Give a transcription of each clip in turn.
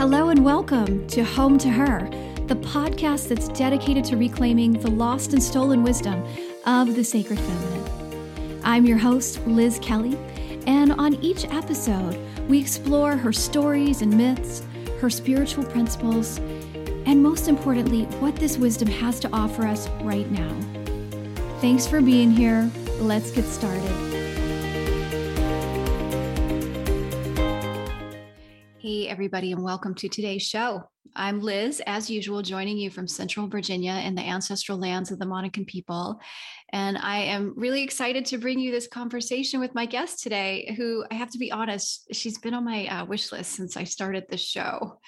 Hello and welcome to Home to Her, the podcast that's dedicated to reclaiming the lost and stolen wisdom of the sacred feminine. I'm your host, Liz Kelly, and on each episode, we explore her stories and myths, her spiritual principles, and most importantly, what this wisdom has to offer us right now. Thanks for being here. Let's get started. Everybody, and welcome to today's show. I'm Liz, as usual, joining you from Central Virginia in the ancestral lands of the Monacan people. And I am really excited to bring you this conversation with my guest today, who I have to be honest, she's been on my uh, wish list since I started the show.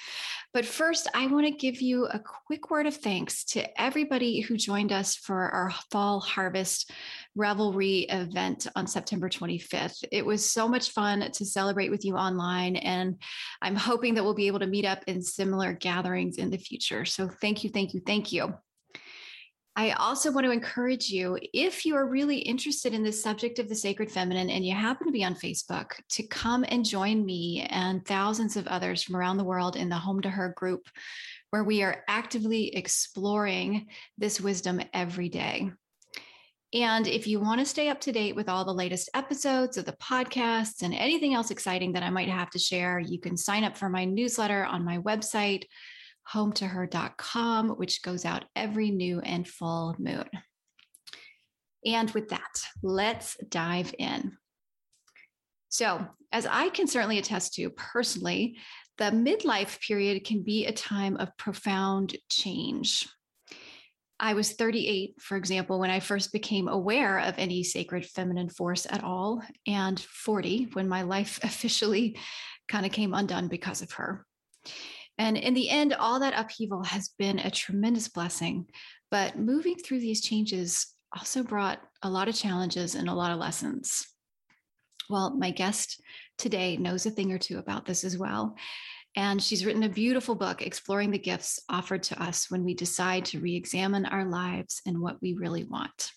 But first, I want to give you a quick word of thanks to everybody who joined us for our fall harvest revelry event on September 25th. It was so much fun to celebrate with you online, and I'm hoping that we'll be able to meet up in similar gatherings in the future. So thank you, thank you, thank you. I also want to encourage you, if you are really interested in the subject of the sacred feminine and you happen to be on Facebook, to come and join me and thousands of others from around the world in the Home to Her group, where we are actively exploring this wisdom every day. And if you want to stay up to date with all the latest episodes of the podcasts and anything else exciting that I might have to share, you can sign up for my newsletter on my website, hometoher.com, which goes out every new and full moon. And with that, let's dive in. So, as I can certainly attest to personally, the midlife period can be a time of profound change. I was 38, for example, when I first became aware of any sacred feminine force at all, and 40 when my life officially kind of came undone because of her. And in the end, all that upheaval has been a tremendous blessing. But moving through these changes also brought a lot of challenges and a lot of lessons. Well, my guest today knows a thing or two about this as well. And she's written a beautiful book exploring the gifts offered to us when we decide to re examine our lives and what we really want.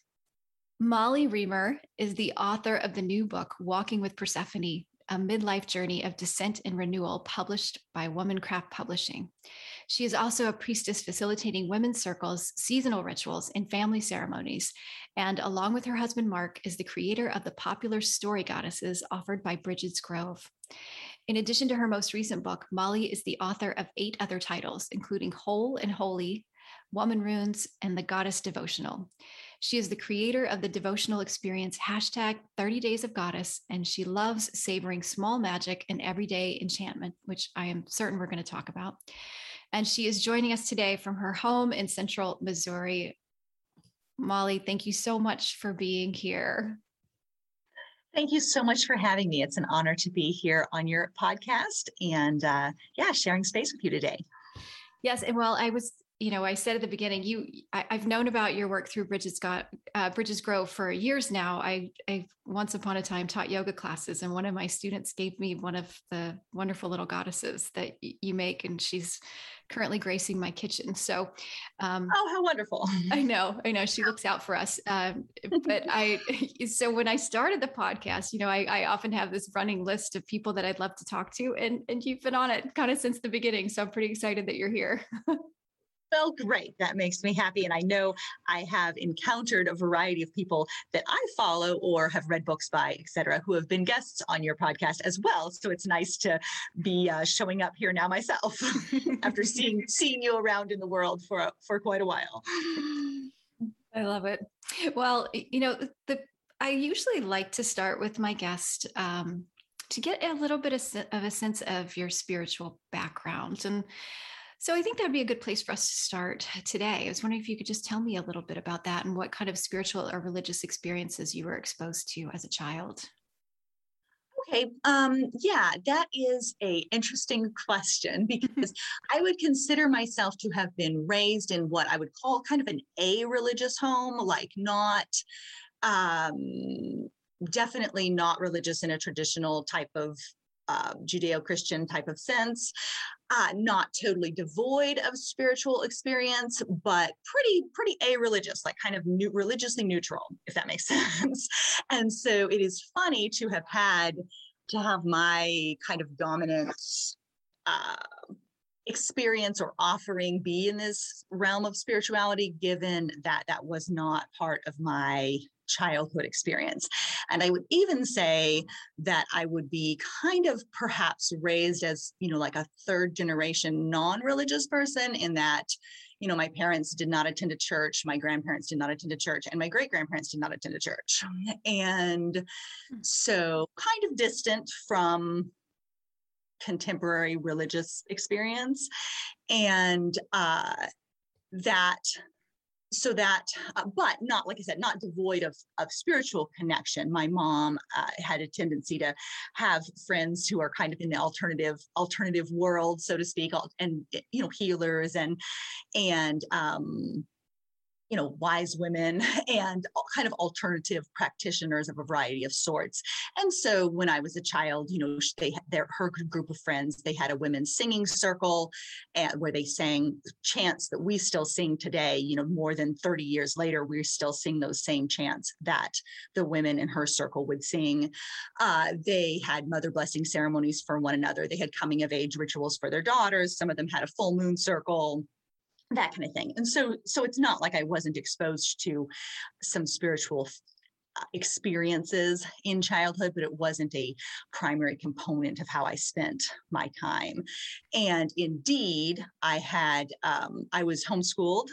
Molly Remer is the author of the new book, Walking with Persephone A Midlife Journey of Descent and Renewal, published by Womancraft Publishing. She is also a priestess facilitating women's circles, seasonal rituals, and family ceremonies. And along with her husband, Mark, is the creator of the popular story goddesses offered by Brigid's Grove. In addition to her most recent book, Molly is the author of eight other titles, including Whole and Holy, Woman Runes, and The Goddess Devotional. She is the creator of the devotional experience hashtag 30 Days of Goddess, and she loves savoring small magic and everyday enchantment, which I am certain we're going to talk about. And she is joining us today from her home in central Missouri. Molly, thank you so much for being here. Thank you so much for having me. It's an honor to be here on your podcast and uh, yeah, sharing space with you today. Yes, and well, I was you know, I said at the beginning, you, I, have known about your work through Bridges Got uh, Brigid's Grove for years now. I, I once upon a time taught yoga classes, and one of my students gave me one of the wonderful little goddesses that y- you make, and she's currently gracing my kitchen. So, um, oh, how wonderful! I know, I know, she looks out for us. Um, but I, so when I started the podcast, you know, I, I often have this running list of people that I'd love to talk to, and and you've been on it kind of since the beginning. So I'm pretty excited that you're here. Well, great. That makes me happy. And I know I have encountered a variety of people that I follow or have read books by, et cetera, who have been guests on your podcast as well. So it's nice to be uh, showing up here now myself after seeing seeing you around in the world for for quite a while. I love it. Well, you know, the I usually like to start with my guest um, to get a little bit of, of a sense of your spiritual background and so I think that would be a good place for us to start today. I was wondering if you could just tell me a little bit about that and what kind of spiritual or religious experiences you were exposed to as a child. Okay, um, yeah, that is a interesting question because I would consider myself to have been raised in what I would call kind of an a religious home, like not um, definitely not religious in a traditional type of uh, Judeo-Christian type of sense, uh, not totally devoid of spiritual experience, but pretty pretty a-religious, like kind of new, religiously neutral, if that makes sense. and so it is funny to have had to have my kind of dominant uh, experience or offering be in this realm of spirituality given that that was not part of my childhood experience. And i would even say that i would be kind of perhaps raised as you know like a third generation non-religious person in that you know my parents did not attend a church my grandparents did not attend a church and my great grandparents did not attend a church. And hmm. so kind of distant from contemporary religious experience. And uh, that so that uh, but not like i said not devoid of, of spiritual connection. My mom uh, had a tendency to have friends who are kind of in the alternative alternative world so to speak and you know healers and and um you know wise women and kind of alternative practitioners of a variety of sorts. And so when i was a child you know they their her group of friends they had a women's singing circle and where they sang chants that we still sing today. You know more than 30 years later we still sing those same chants that the women in her circle would sing. Uh, they had mother blessing ceremonies for one another. They had coming of age rituals for their daughters. Some of them had a full moon circle that kind of thing and so so it's not like i wasn't exposed to some spiritual uh, experiences in childhood but it wasn't a primary component of how i spent my time. And indeed i had um, i was homeschooled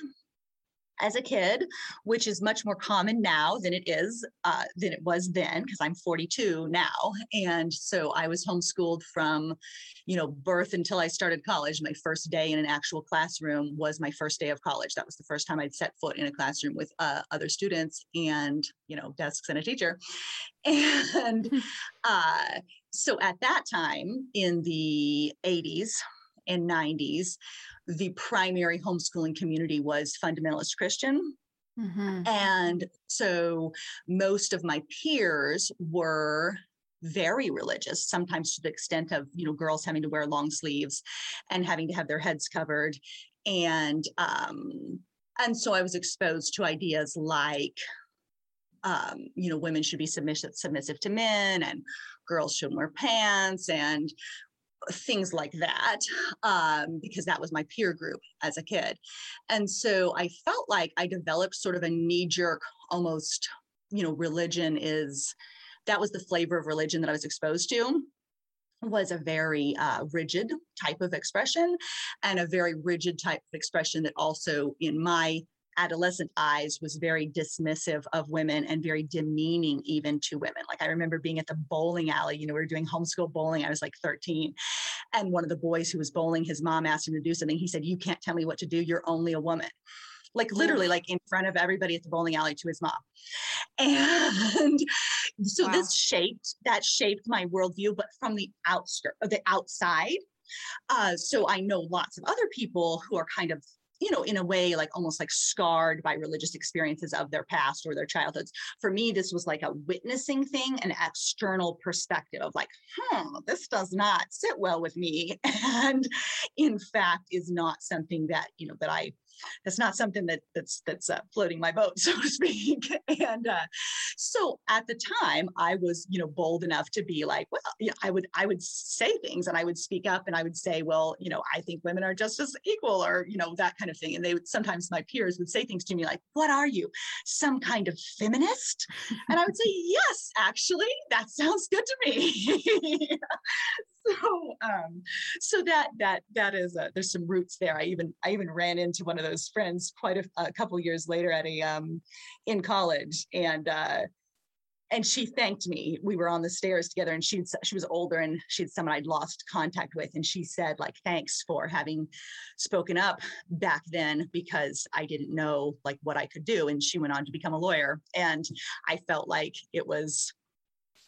as a kid, which is much more common now than it is uh, than it was then, because I'm 42 now, and so I was homeschooled from, you know, birth until I started college. My first day in an actual classroom was my first day of college. That was the first time I'd set foot in a classroom with uh, other students and you know desks and a teacher, and uh, so at that time in the 80s and 90s the primary homeschooling community was fundamentalist Christian. Mm-hmm. And so most of my peers were very religious, sometimes to the extent of, you know, girls having to wear long sleeves and having to have their heads covered. And um, and so I was exposed to ideas like um, you know, women should be submissive submissive to men and girls shouldn't wear pants and things like that um, because that was my peer group as a kid. And so i felt like i developed sort of a knee-jerk almost you know religion is that was the flavor of religion that i was exposed to was a very uh, rigid type of expression and a very rigid type of expression that also in my adolescent eyes was very dismissive of women and very demeaning even to women. Like I remember being at the bowling alley, you know, we were doing homeschool bowling. I was like 13. And one of the boys who was bowling, his mom asked him to do something. He said, You can't tell me what to do. You're only a woman. Like literally, like in front of everybody at the bowling alley to his mom. And so wow. this shaped that shaped my worldview, but from the outskirt, the outside. Uh, so I know lots of other people who are kind of you know, in a way, like almost like scarred by religious experiences of their past or their childhoods. For me, this was like a witnessing thing, an external perspective of like, hmm, this does not sit well with me. And in fact, is not something that, you know, that I that's not something that that's that's uh, floating my boat so to speak. And uh, so at the time i was you know bold enough to be like well i would i would say things and i would speak up and i would say well you know i think women are just as equal or you know that kind of thing. And they would sometimes my peers would say things to me like what are you some kind of feminist? And i would say yes actually that sounds good to me so um so that that that is a, there's some roots there i even i even ran into one of those friends quite a, a couple years later at a um in college and uh and she thanked me. We were on the stairs together, and she she was older, and she'd someone I'd lost contact with, and she said like, "Thanks for having spoken up back then because I didn't know like what I could do." And she went on to become a lawyer, and I felt like it was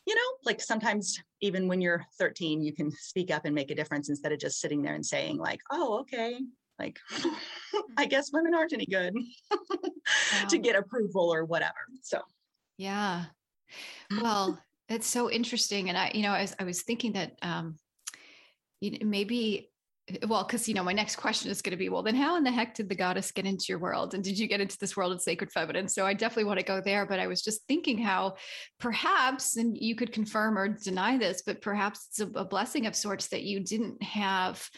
you know, like sometimes even when you're 13, you can speak up and make a difference instead of just sitting there and saying, like, oh, okay, like, I guess women aren't any good wow. to get approval or whatever. So, yeah. Well, it's so interesting. And I, you know, as I was thinking that, um, maybe well because you know my next question is going to be well then how in the heck did the goddess get into your world? And did you get into this world of sacred feminine? So i definitely want to go there but i was just thinking how perhaps and you could confirm or deny this but perhaps it's a, a blessing of sorts that you didn't have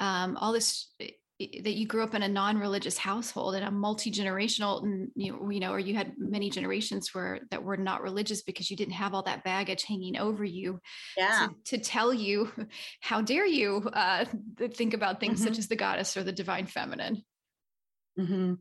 um, all this that you grew up in a non-religious household and a multi-generational you know, you know or you had many generations where that were not religious because you didn't have all that baggage hanging over you yeah. to, to tell you how dare you uh, think about things mm-hmm. such as the goddess or the divine feminine mm-hmm.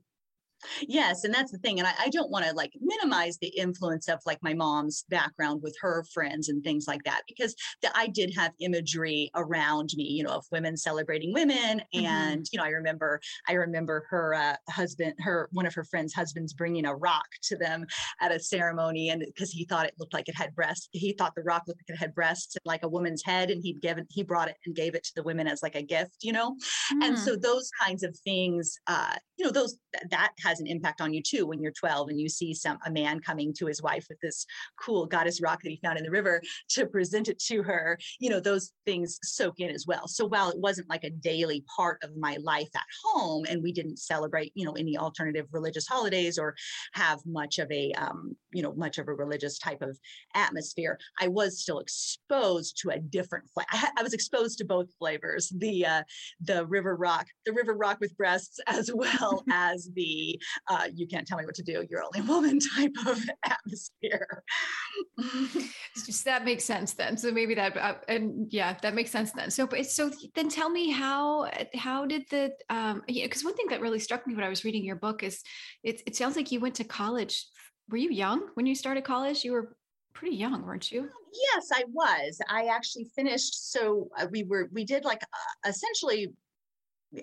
Yes, and that's the thing. And I, I don't want to like minimize the influence of like my mom's background with her friends and things like that, because the, I did have imagery around me, you know, of women celebrating women. Mm-hmm. And, you know, I remember, I remember her uh, husband, her, one of her friends' husbands bringing a rock to them at a ceremony. And because he thought it looked like it had breasts, he thought the rock looked like it had breasts like a woman's head. And he'd given, he brought it and gave it to the women as like a gift, you know? Mm. And so those kinds of things, uh, you know, those, that has an impact on you too when you're 12 and you see some a man coming to his wife with this cool goddess rock that he found in the river to present it to her you know those things soak in as well. So while it wasn't like a daily part of my life at home and we didn't celebrate you know any alternative religious holidays or have much of a um, you know much of a religious type of atmosphere i was still exposed to a different flavor I, I was exposed to both flavors the uh, the river rock the river rock with breasts as well as the uh, you can't tell me what to do you're only woman type of atmosphere. Just, that makes sense then so maybe that uh, and yeah that makes sense then. So but so then tell me how how did the um because one thing that really struck me when i was reading your book is it, it sounds like you went to college were you young when you started college you were pretty young weren't you yes i was i actually finished so uh, we were we did like uh, essentially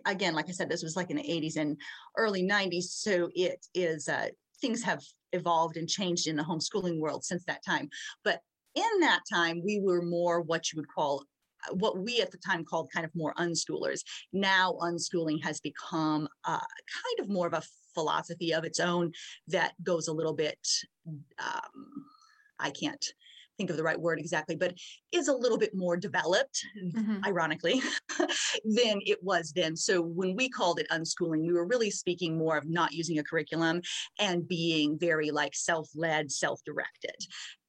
again, like I said, this was like in the 80s and early 90s. So it is, uh, things have evolved and changed in the homeschooling world since that time. But in that time, we were more what you would call uh, what we at the time called kind of more unschoolers. Now, unschooling has become uh, kind of more of a philosophy of its own that goes a little bit, um, I can't think of the right word exactly, but is a little bit more developed, mm-hmm. ironically, than it was then. So when we called it unschooling, we were really speaking more of not using a curriculum and being very like self-led, self-directed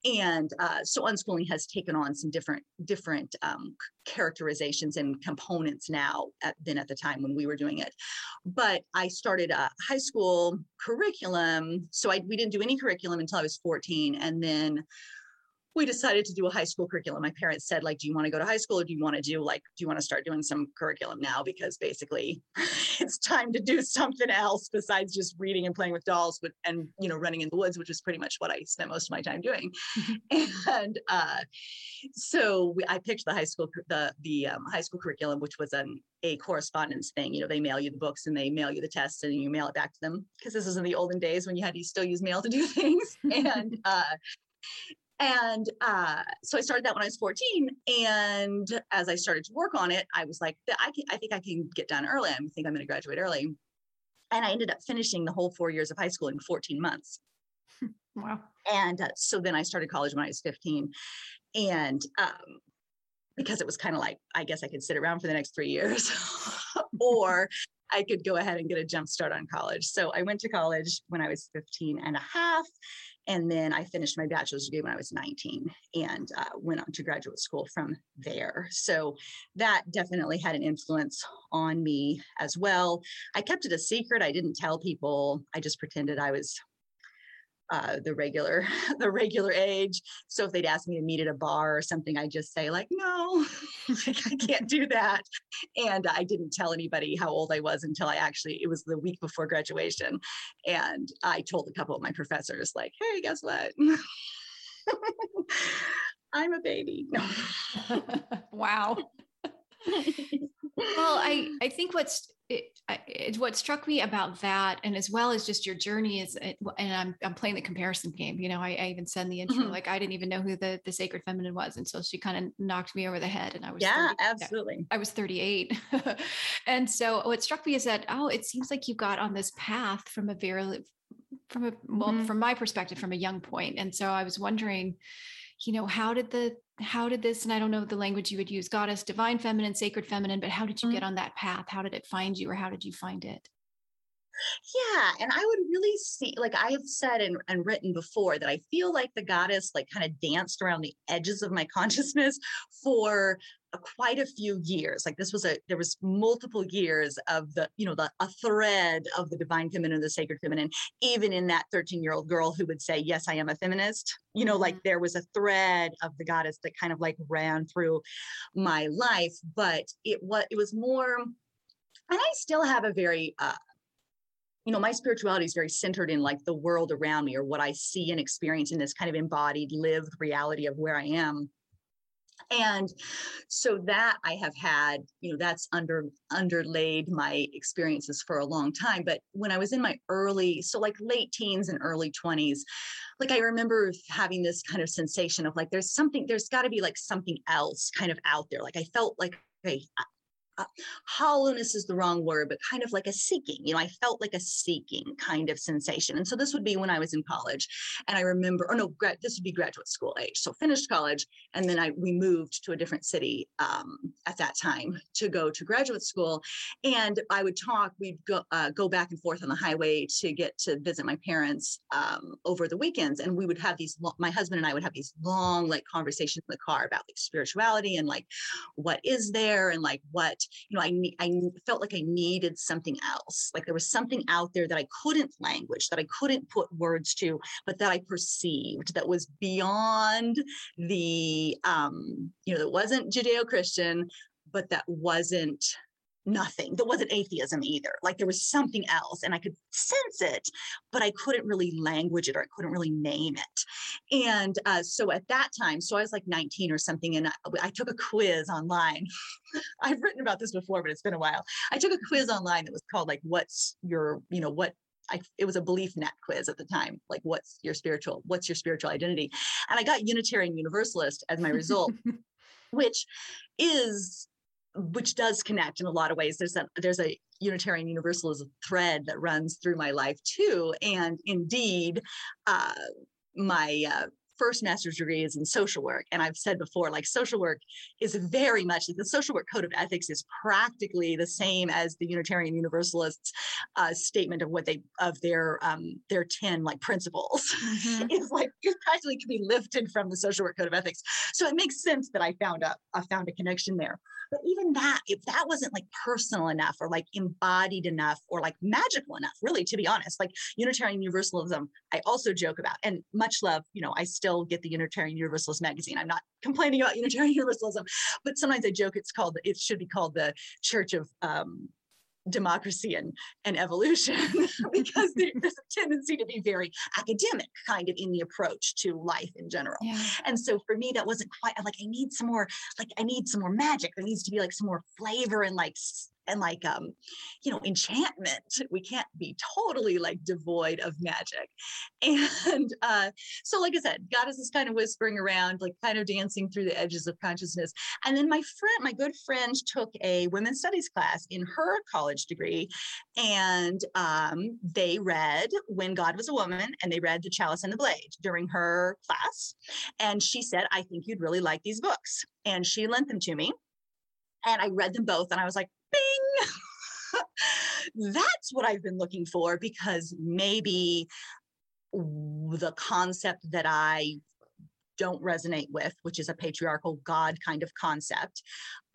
and uh, so unschooling has taken on some different different um, characterizations and components now at, than at the time when we were doing it. But i started a high school curriculum so I, we didn't do any curriculum until i was 14 and then we decided to do a high school curriculum. My parents said, like, do you want to go to high school or do you want to do like, do you want to start doing some curriculum now? Because basically it's time to do something else besides just reading and playing with dolls but, and, you know, running in the woods, which is pretty much what I spent most of my time doing. and uh, so we, I picked the high school, the, the um, high school curriculum, which was an, a correspondence thing. You know, they mail you the books and they mail you the tests and you mail it back to them because this is in the olden days when you had to still use mail to do things. and uh, and uh, so I started that when I was 14. And as I started to work on it, I was like, I, can, I think I can get done early. I think I'm going to graduate early. And I ended up finishing the whole four years of high school in 14 months. Wow. And uh, so then I started college when I was 15. And um, because it was kind of like, I guess I could sit around for the next three years, or I could go ahead and get a jump start on college. So I went to college when I was 15 and a half and then I finished my bachelor's degree when I was 19 and uh, went on to graduate school from there. So that definitely had an influence on me as well. I kept it a secret. I didn't tell people. I just pretended I was uh, the regular the regular age. So if they'd ask me to meet at a bar or something, I just say like, no, I can't do that. And I didn't tell anybody how old I was until I actually it was the week before graduation, and I told a couple of my professors like, hey, guess what? I'm a baby. Wow. Well, I I think what's it, it, what struck me about that, and as well as just your journey is, and I'm I'm playing the comparison game. You know, I, I even said in the intro, mm-hmm. like I didn't even know who the the sacred feminine was and so she kind of knocked me over the head, and I was yeah, 30, absolutely. I was 38, and so what struck me is that oh, it seems like you got on this path from a very from a well, mm-hmm. from my perspective, from a young point, and so I was wondering you know how did the how did this and i don't know the language you would use goddess divine feminine sacred feminine but how did you mm-hmm. get on that path how did it find you or how did you find it yeah and i would really see like i have said and, and written before that i feel like the goddess like kind of danced around the edges of my consciousness for quite a few years like this was a there was multiple years of the you know the a thread of the divine feminine the sacred feminine even in that 13 year old girl who would say yes i am a feminist you know mm-hmm. like there was a thread of the goddess that kind of like ran through my life but it was it was more and i still have a very uh, you know my spirituality is very centered in like the world around me or what i see and experience in this kind of embodied lived reality of where i am and so that i have had you know that's under underlaid my experiences for a long time. But when i was in my early so like late teens and early 20s like i remember having this kind of sensation of like there's something there's got to be like something else kind of out there. Like i felt like okay uh, hollowness is the wrong word, but kind of like a seeking. You know, I felt like a seeking kind of sensation. And so this would be when I was in college. And I remember, or no, grad, this would be graduate school age. So finished college. And then I we moved to a different city um, at that time to go to graduate school. And I would talk, we'd go, uh, go back and forth on the highway to get to visit my parents um, over the weekends. And we would have these, my husband and I would have these long, like conversations in the car about like spirituality and like what is there and like what you know, I, I felt like I needed something else. Like there was something out there that I couldn't language, that I couldn't put words to, but that I perceived that was beyond the, um, you know, that wasn't Judeo Christian, but that wasn't nothing. There wasn't atheism either. Like there was something else and I could sense it, but I couldn't really language it or I couldn't really name it. And uh, so at that time, so I was like 19 or something, and I, I took a quiz online. I've written about this before, but it's been a while. I took a quiz online that was called like, what's your, you know, what I, it was a Beliefnet quiz at the time like what's your spiritual what's your spiritual identity and i got unitarian universalist as my result which is which does connect in a lot of ways. There's a there's a Unitarian Universalism thread that runs through my life too, and indeed, uh, my uh, first master's degree is in social work. And I've said before, like social work is very much the social work code of ethics is practically the same as the Unitarian Universalists' uh, statement of what they of their um, their ten like principles. Mm-hmm. it's like it practically can be lifted from the social work code of ethics. So it makes sense that I found a I found a connection there. But even that, if that wasn't like personal enough or like embodied enough or like magical enough, really, to be honest, like Unitarian Universalism, I also joke about and much love, you know, I still get the Unitarian Universalist magazine. I'm not complaining about Unitarian Universalism, but sometimes I joke it's called, it should be called the Church of um, democracy and, and evolution because there's a tendency to be very academic kind of in the approach to life in general yeah. and so for me that wasn't quite like i need some more like i need some more magic there needs to be like some more flavor and like and like um you know enchantment. We can't be totally like devoid of magic. And uh so like i said god is this kind of whispering around like kind of dancing through the edges of consciousness. And then my friend my good friend took a women's studies class in her college degree and um they read when god was a woman and they read the chalice and the blade during her class. And she said i think you'd really like these books. And she lent them to me and I read them both and I was like, bing. That's what I've been looking for because maybe the concept that I don't resonate with, which is a patriarchal God kind of concept,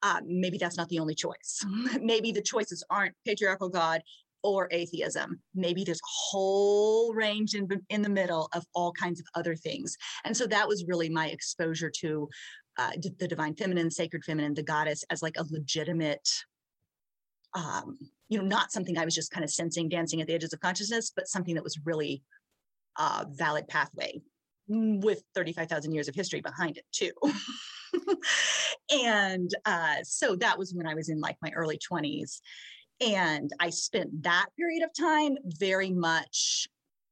uh, maybe that's not the only choice. maybe the choices aren't patriarchal God or atheism. Maybe there's a whole range in, in the middle of all kinds of other things. And so that was really my exposure to uh, the divine feminine, sacred feminine, the goddess as like a legitimate um, you know, not something I was just kind of sensing, dancing at the edges of consciousness, but something that was really a valid pathway with 35,000 years of history behind it too. and uh, so that was when I was in like my early 20s. And I spent that period of time very much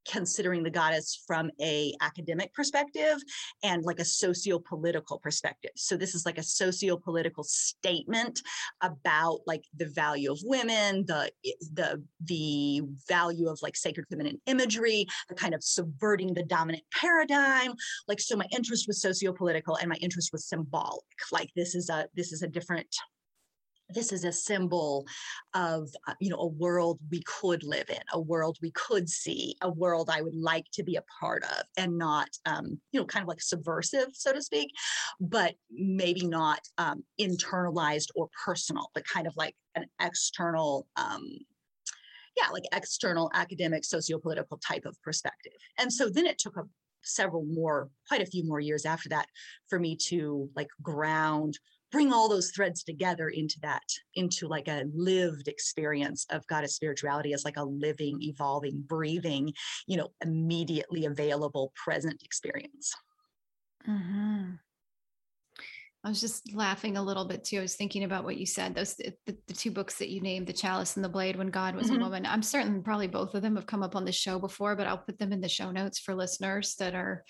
considering the goddess from a academic perspective and like a socio-political perspective. So this is like a socio-political statement about like the value of women the eh, the the value of like sacred feminine imagery the kind of subverting the dominant paradigm. Like so my interest was socio-political and my interest was symbolic. Like this is a this is a different this is a symbol of uh, you know a world we could live in a world we could see a world i would like to be a part of and not um, you know kind of like subversive so to speak but maybe not um, internalized or personal but kind of like an external um, yeah like external academic sociopolitical type of perspective. And so then it took a several more quite a few more years after that for me to like ground bring all those threads together into that into like a lived experience of goddess spirituality as like a living evolving breathing you know immediately available present experience mm-hmm. I was just laughing a little bit too. I was thinking about what you said. Those the, the two books that you named, "The Chalice and the Blade," when God was mm-hmm. a woman. I'm certain probably both of them have come up on the show before, but I'll put them in the show notes for listeners that are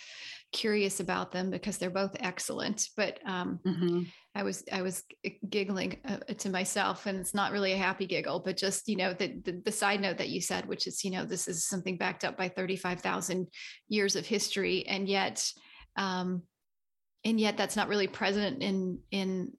curious about them because they're both excellent. But um, mm-hmm. I was I was giggling uh, to myself, and it's not really a happy giggle, but just you know the, the, the side note that you said, which is you know this is something backed up by thirty five thousand years of history, and yet. Um, and yet that's not really present in in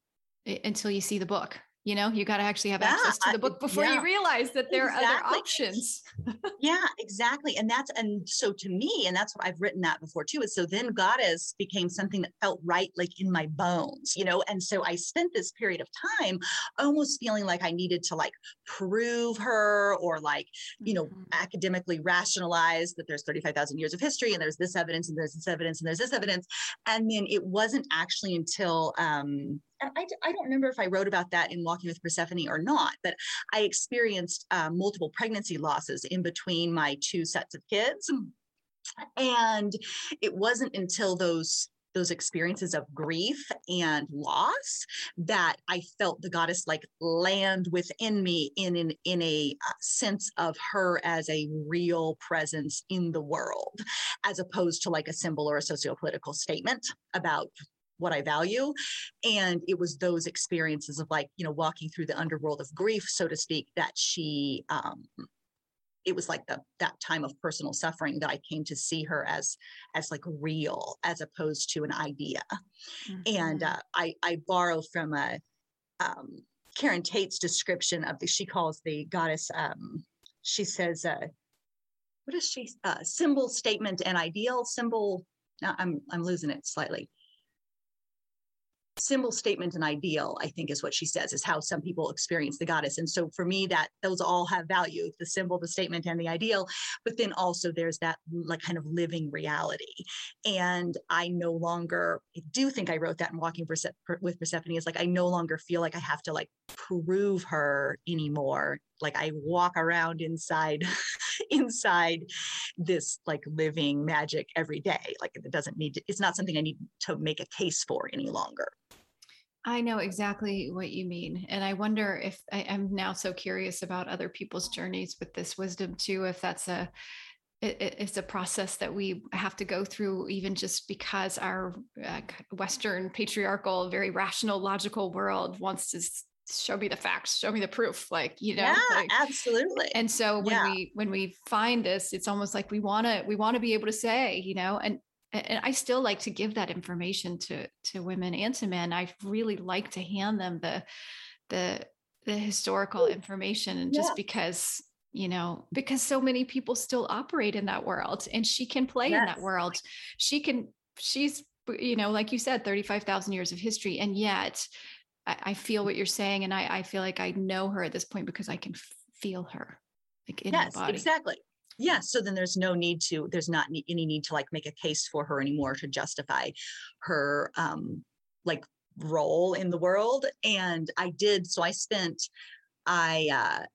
until you see the book you know you got to actually have yeah, access to the book before yeah. you realize that there exactly. are other options yeah exactly and that's and so to me and that's what i've written that before too is so then goddess became something that felt right like in my bones you know and so i spent this period of time almost feeling like i needed to like prove her or like you know mm-hmm. academically rationalize that there's 35000 years of history and there's this evidence and there's this evidence and there's this evidence and then it wasn't actually until um I, I don't remember if I wrote about that in Walking with Persephone or not, but I experienced uh, multiple pregnancy losses in between my two sets of kids. And it wasn't until those those experiences of grief and loss that I felt the goddess like land within me in in, in a uh, sense of her as a real presence in the world, as opposed to like a symbol or a sociopolitical statement about what I value. And it was those experiences of like, you know, walking through the underworld of grief, so to speak, that she, um, it was like the that time of personal suffering that I came to see her as as like real as opposed to an idea. Mm-hmm. And uh, I I borrow from a um, Karen Tate's description of the she calls the goddess. Um, she says, uh, "What is she? Uh, symbol, statement, and ideal symbol." Now I'm I'm losing it slightly symbol statement and ideal i think is what she says is how some people experience the goddess. And so for me that those all have value the symbol the statement and the ideal. But then also there's that like kind of living reality. And i no longer I do think i wrote that in walking Perse- with persephone is like i no longer feel like i have to like prove her anymore. Like i walk around inside inside this like living magic every day. Like it doesn't need to, it's not something i need to make a case for any longer I know exactly what you mean. And I wonder if I, am now so curious about other people's journeys with this wisdom too, if that's a it's a process that we have to go through even just because our uh, western patriarchal very rational logical world wants to show me the facts show me the proof like you know yeah like, absolutely and so when yeah. we when we find this it's almost like we want to we want to be able to say you know and and I still like to give that information to to women and to men. I really like to hand them the the the historical information and just yeah. because you know because so many people still operate in that world and she can play yes. in that world she can she's you know like you said 35,000 years of history and yet I, I, feel what you're saying and I, I feel like I know her at this point because I can feel her like in yes, body exactly yeah so then there's no need to there's not any need to like make a case for her anymore to justify her um like role in the world and i did so i spent i uh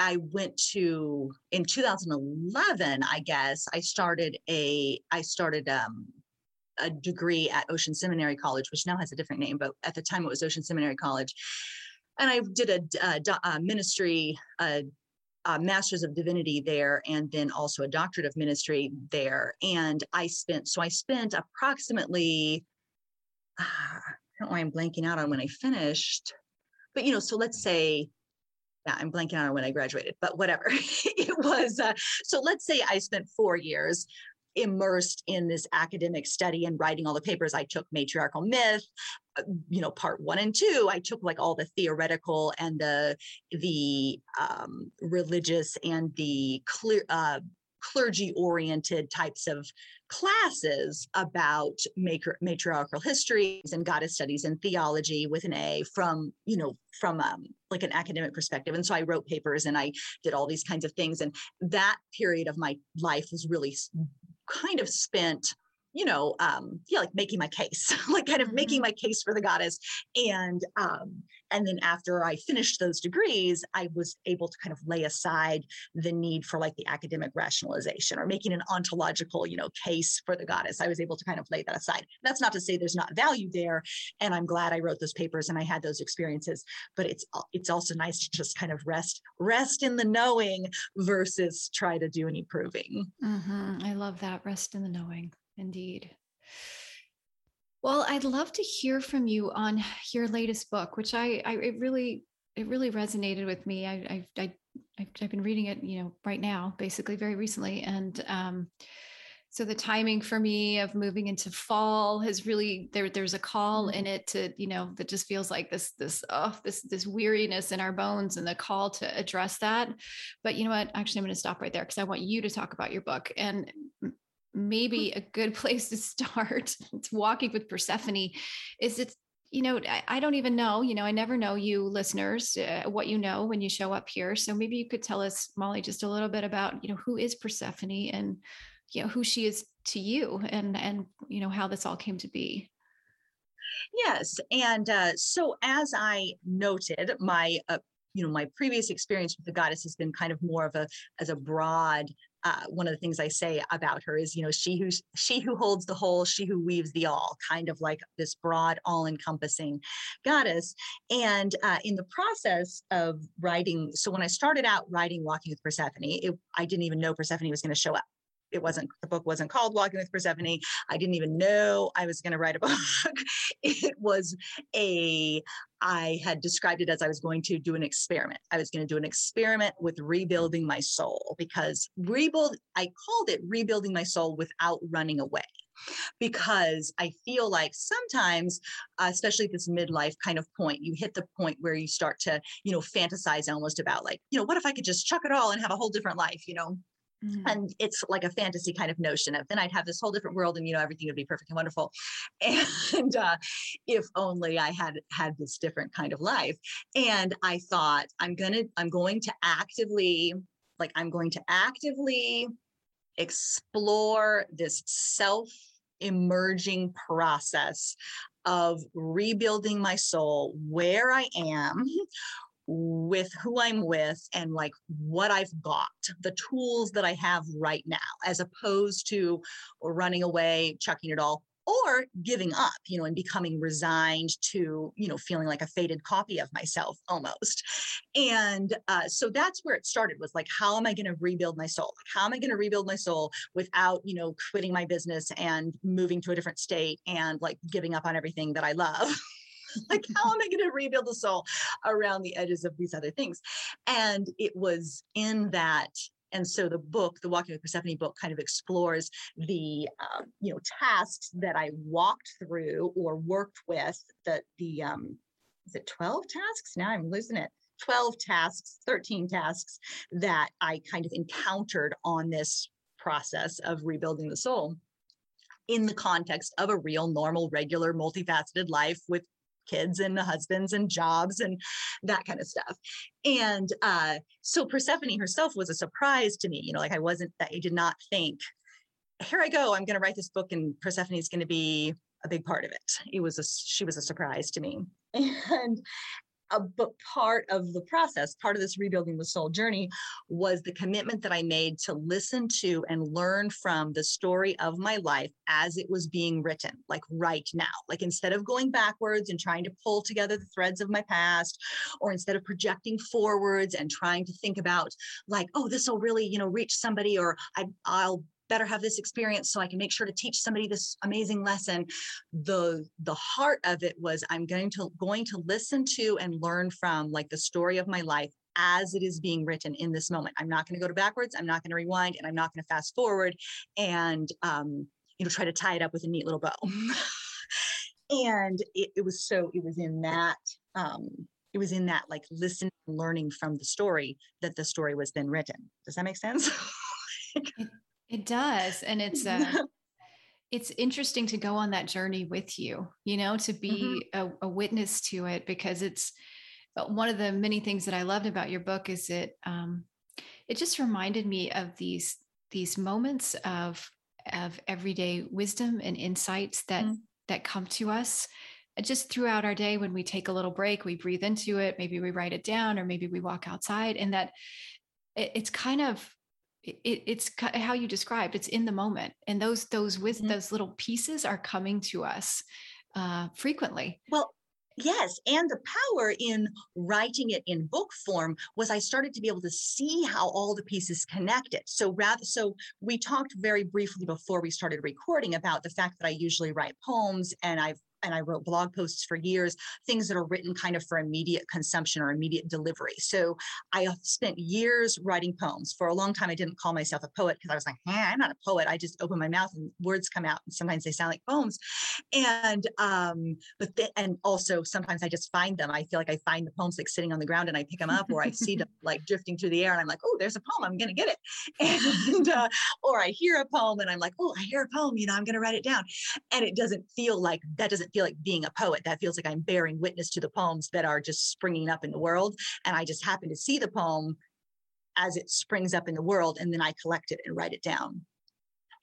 I went to in 2011, I guess I started a I started um, a degree at Ocean Seminary College, which now has a different name, but at the time it was Ocean Seminary College. And I did a, a, a ministry, a uh, master's of divinity there and then also a doctorate of ministry there. And i spent so i spent approximately uh, i don't know why i'm blanking out on when i finished but you know so let's say yeah i'm blanking out on when i graduated but whatever. It was uh, so let's say i spent four years immersed in this academic study and writing all the papers i took matriarchal myth uh, you know part one and two i took like all the theoretical and the the um, religious and the clear uh, clergy oriented types of classes about matriarchal histories and goddess studies and thealogy with an A from, you know, from um, like an academic perspective. And so I wrote papers and I did all these kinds of things. And that period of my life was really kind of spent you know, um, yeah, like making my case, like kind of making mm-hmm. my case for the goddess. And um, and then after I finished those degrees, I was able to kind of lay aside the need for like the academic rationalization or making an ontological, you know, case for the goddess. I was able to kind of lay that aside. That's not to say there's not value there. And I'm glad I wrote those papers and I had those experiences. But it's it's also nice to just kind of rest rest in the knowing versus try to do any proving. Mm-hmm. I love that rest in the knowing. Indeed. Well, I'd love to hear from you on your latest book, which I, I it really, it really resonated with me. I, I, I, I've been reading it, you know, right now, basically very recently, and um, so the timing for me of moving into fall has really there. There's a call mm-hmm. in it to, you know, that just feels like this, this, oh, this, this weariness in our bones, and the call to address that. But you know what? Actually, I'm going to stop right there because I want you to talk about your book and maybe a good place to start it's walking with persephone is it's you know I, I, don't even know you know i never know you listeners uh, what you know when you show up here. So maybe you could tell us molly just a little bit about you know who is persephone and you know who she is to you and and you know how this all came to be. Yes and uh, so as i noted my uh, you know my previous experience with the goddess has been kind of more of a as a broad uh, one of the things I say about her is, you know, she who she who holds the whole, she who weaves the all, kind of like this broad, all-encompassing goddess. And uh, in the process of writing, so when I started out writing Walking with Persephone, it, I didn't even know Persephone was going to show up. It wasn't the book wasn't called walking with persephone. I didn't even know i was going to write a book. It was a i had described it as i was going to do an experiment i was going to do an experiment with rebuilding my soul because rebuild i called it rebuilding my soul without running away because I feel like sometimes, uh, especially at this midlife kind of point, you hit the point where you start to, you know, fantasize almost about like, you know, what if I could just chuck it all and have a whole different life, you know? Mm-hmm. And it's like a fantasy kind of notion of then I'd have this whole different world and you know everything would be perfect and wonderful. And uh, if only I had had this different kind of life. And I thought I'm gonna I'm going to actively like I'm going to actively explore this self emerging process of rebuilding my soul where I am with who I'm with and like what I've got, the tools that I have right now, as opposed to running away, chucking it all, or giving up, you know, and becoming resigned to, you know, feeling like a faded copy of myself almost. And uh, so that's where it started was like, how am I going to rebuild my soul? Like, how am I going to rebuild my soul without, you know, quitting my business and moving to a different state and like giving up on everything that I love? like how am i going to rebuild the soul around the edges of these other things? And it was in that and so the book the walking with persephone book kind of explores the um, you know tasks that i walked through or worked with the the um is it 12 tasks? Now i'm losing it. 12 tasks 13 tasks that i kind of encountered on this process of rebuilding the soul in the context of a real normal regular multifaceted life with kids and husbands and jobs and that kind of stuff. And uh, so Persephone herself was a surprise to me. You know, like I wasn't, I did not think, here I go, I'm going to write this book and Persephone is going to be a big part of it. It was a, she was a surprise to me. And but part of the process, part of this rebuilding the soul journey was the commitment that I made to listen to and learn from the story of my life as it was being written, like right now. Like instead of going backwards and trying to pull together the threads of my past, or instead of projecting forwards and trying to think about, like, oh, this will really, you know, reach somebody, or I, I'll better have this experience so I can make sure to teach somebody this amazing lesson. The the heart of it was I'm going to going to listen to and learn from like the story of my life as it is being written in this moment. I'm not going to go to backwards. I'm not going to rewind, and I'm not going to fast forward and um, you know try to tie it up with a neat little bow. and it, it, was so it was in that um, it was in that like listening learning from the story that the story was then written. Does that make sense? it, it does, and it's. Uh, it's interesting to go on that journey with you you know to be mm-hmm. a, a, witness to it because it's uh, one of the many things that I loved about your book is it um, it just reminded me of these these moments of of everyday wisdom and insights that mm. that come to us uh, just throughout our day when we take a little break we breathe into it maybe we write it down or maybe we walk outside and that it, it's kind of it, it's how you described it's in the moment and those those with mm. those little pieces are coming to us uh, frequently well Yes. And the power in writing it in book form was I started to be able to see how all the pieces connected. So rather, so we talked very briefly before we started recording about the fact that I usually write poems and I've and I wrote blog posts for years, things that are written kind of for immediate consumption or immediate delivery. So I spent years writing poems. For a long time, I didn't call myself a poet because I was like, hey, I'm not a poet. I just open my mouth and words come out, and sometimes they sound like poems. And um, but the, and also sometimes I just find them. I feel like I find the poems like sitting on the ground and I pick them up, or I see them like drifting through the air, and I'm like, oh, there's a poem. I'm gonna get it. And uh, or I hear a poem and I'm like, oh, I hear a poem. You know, I'm gonna write it down. And it doesn't feel like that doesn't doesn't feel like being a poet. That feels like I'm bearing witness to the poems that are just springing up in the world. And I just happen to see the poem as it springs up in the world, and then I collect it and write it down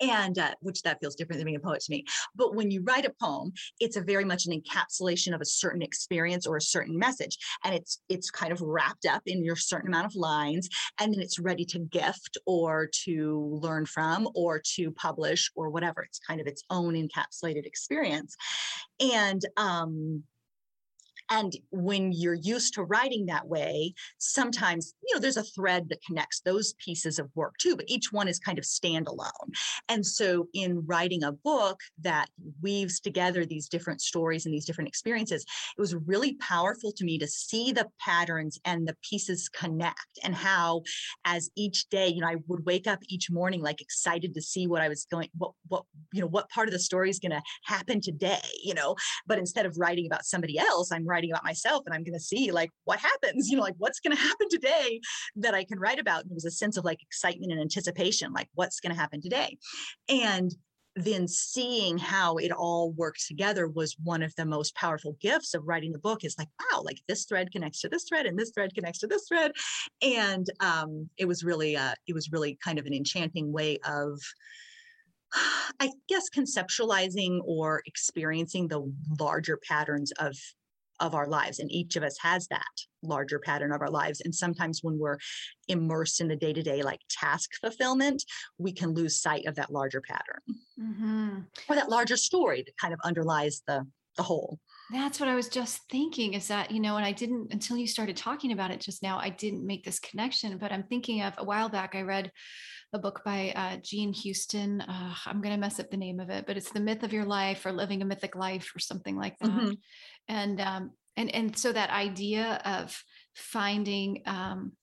and uh, which that feels different than being a poet to me. But when you write a poem, it's a very much an encapsulation of a certain experience or a certain message, and it's it's kind of wrapped up in your certain amount of lines, and then it's ready to gift or to learn from or to publish or whatever. It's kind of its own encapsulated experience, and um, and when you're used to writing that way, sometimes, you know, there's a thread that connects those pieces of work too, but each one is kind of standalone. And so in writing a book that weaves together these different stories and these different experiences, it was really powerful to me to see the patterns and the pieces connect and how as each day, you know, I would wake up each morning like excited to see what I was going, what, what, you know, what part of the story is going to happen today, you know, but instead of writing about somebody else, I'm writing about myself and I'm going to see like what happens, you know, like what's going to happen today that I can write about. And it was a sense of like excitement and anticipation, like what's going to happen today. And then seeing how it all worked together was one of the most powerful gifts of writing the book is like wow like this thread connects to this thread and this thread connects to this thread and um, it was really uh, it was really kind of an enchanting way of I guess conceptualizing or experiencing the larger patterns of of our lives and each of us has that larger pattern of our lives and sometimes when we're immersed in the day-to-day like task fulfillment we can lose sight of that larger pattern mm-hmm. or that larger story that kind of underlies the the whole that's what i was just thinking is that you know and i didn't until you started talking about it just now i didn't make this connection but i'm thinking of a while back i read a book by uh, Jean Houston. Uh, I'm going to mess up the name of it, but it's The Myth of Your Life or Living a Mythic Life or something like that. Mm-hmm. And um, and and so that idea of finding um,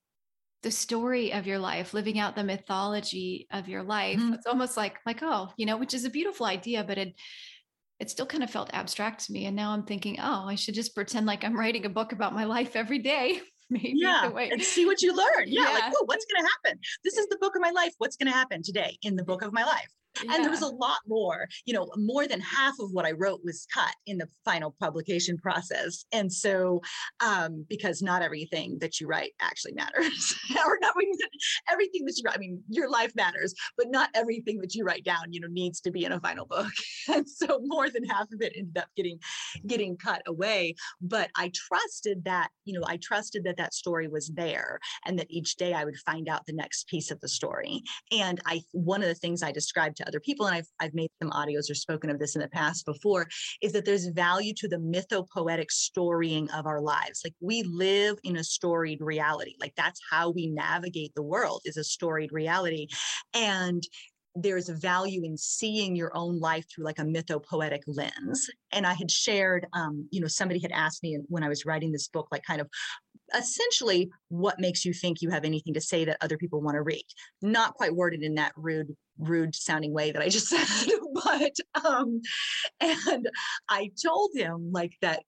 the story of your life, living out the mythology of your life, mm-hmm. it's almost like like oh, you know, which is a beautiful idea, but it it still kind of felt abstract to me. And now I'm thinking, oh, I should just pretend like I'm writing a book about my life every day. maybe yeah and see what you learn yeah, yeah. like oh what's going to happen this is the book of my life what's going to happen today in the book of my life yeah. and there was a lot more you know more than half of what i wrote was cut in the final publication process. And so um, because not everything that you write actually matters or not everything that you write i mean your life matters but not everything that you write down you know needs to be in a final book. And so more than half of it ended up getting getting cut away. But i trusted that you know i trusted that that story was there and that each day i would find out the next piece of the story. And i one of the things i described to other people, and I've, I've made some audios or spoken of this in the past before, is that there's value to the mythopoetic storying of our lives. Like we live in a storied reality. Like that's how we navigate the world is a storied reality. And there's a value in seeing your own life through like a mythopoetic lens. And I had shared, um, you know, somebody had asked me when I was writing this book, like kind of essentially what makes you think you have anything to say that other people want to read not quite worded in that rude rude sounding way that i just said but um and i told him like that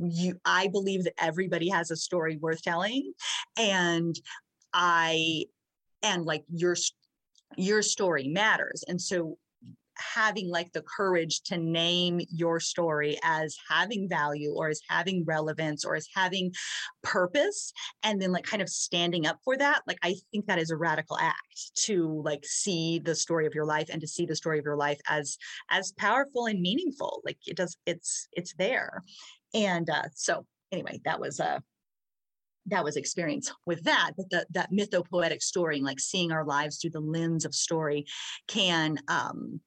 you i believe that everybody has a story worth telling and i and like your your story matters. And so having like the courage to name your story as having value or as having relevance or as having purpose and then like kind of standing up for that like i think that is a radical act to like see the story of your life and to see the story of your life as as powerful and meaningful like it does it's it's there. And uh so anyway that was a uh, that was experience with that but the, that mythopoetic story like seeing our lives through the lens of story can um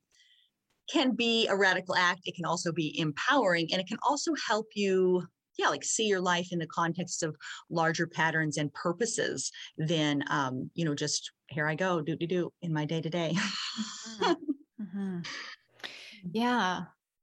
can be a radical act. It can also be empowering and it can also help you yeah like see your life in the context of larger patterns and purposes than um you know just here i go do do do in my day to day yeah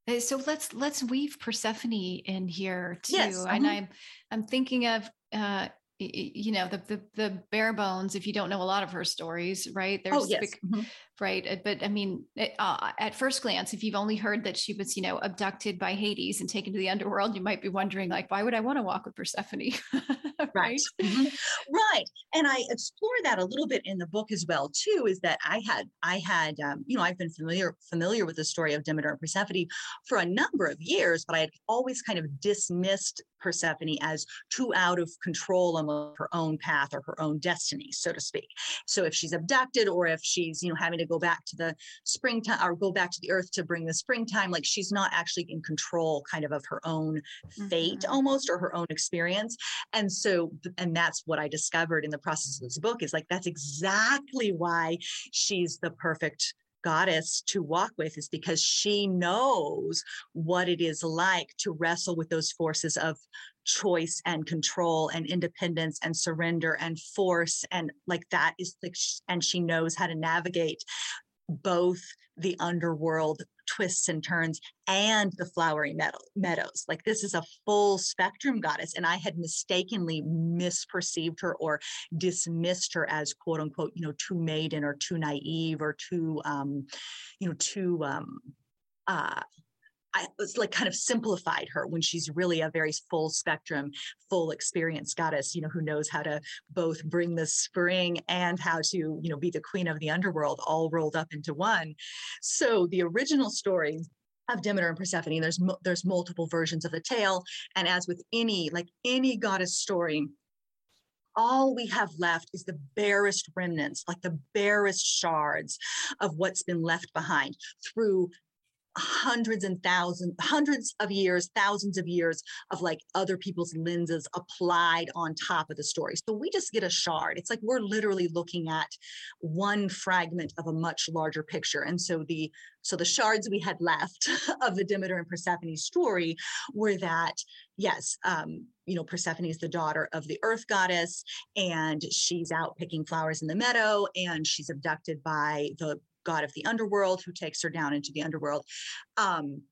eh, so let's let's weave persephone in here too yes. and uh-huh. i'm i'm thinking of uh you know the, the, the bare bones if you don't know a lot of her stories right oh, there's oh, yes. big, mm-hmm. right uh, but i mean it, uh, at first glance if you've only heard that she was you know abducted by hades and taken to the underworld you might be wondering like why would i want to walk with persephone right right? Mm-hmm. right and i explore that a little bit in the book as well too is that i had i had um, you know i've been familiar familiar with the story of demeter and persephone for a number of years but i had always kind of dismissed persephone as too out of control her own path or her own destiny, so to speak. So if she's abducted or if she's, you know, having to go back to the springtime or go back to the earth to bring the springtime, like she's not actually in control kind of of her own fate mm-hmm. almost or her own experience. And so, and that's what I discovered in the process of this book is like, that's exactly why she's the perfect goddess to walk with is because she knows what it is like to wrestle with those forces of choice and control and independence and surrender and force and like that is like and she knows how to navigate both the underworld twists and turns and the flowery meadow, meadows. Like this is a full spectrum goddess. And I had mistakenly misperceived her or dismissed her as quote unquote, you know, too maiden or too naive or too, um, you know, too, um, uh, I was like kind of simplified her when she's really a very full spectrum, full experience goddess, you know, who knows how to both bring the spring and how to, you know, be the queen of the underworld all rolled up into one. So the original story of Demeter and Persephone, there's there's multiple versions of the tale, and as with any like any goddess story, all we have left is the barest remnants, like the barest shards of what's been left behind through hundreds and thousands, hundreds of years, thousands of years of like other people's lenses applied on top of the story. So we just get a shard. It's like we're literally looking at one fragment of a much larger picture. And so the so the shards we had left of the Demeter and Persephone story were that yes, um, you know, Persephone is the daughter of the earth goddess, and she's out picking flowers in the meadow, and she's abducted by the god of the underworld who takes her down into the underworld. Um,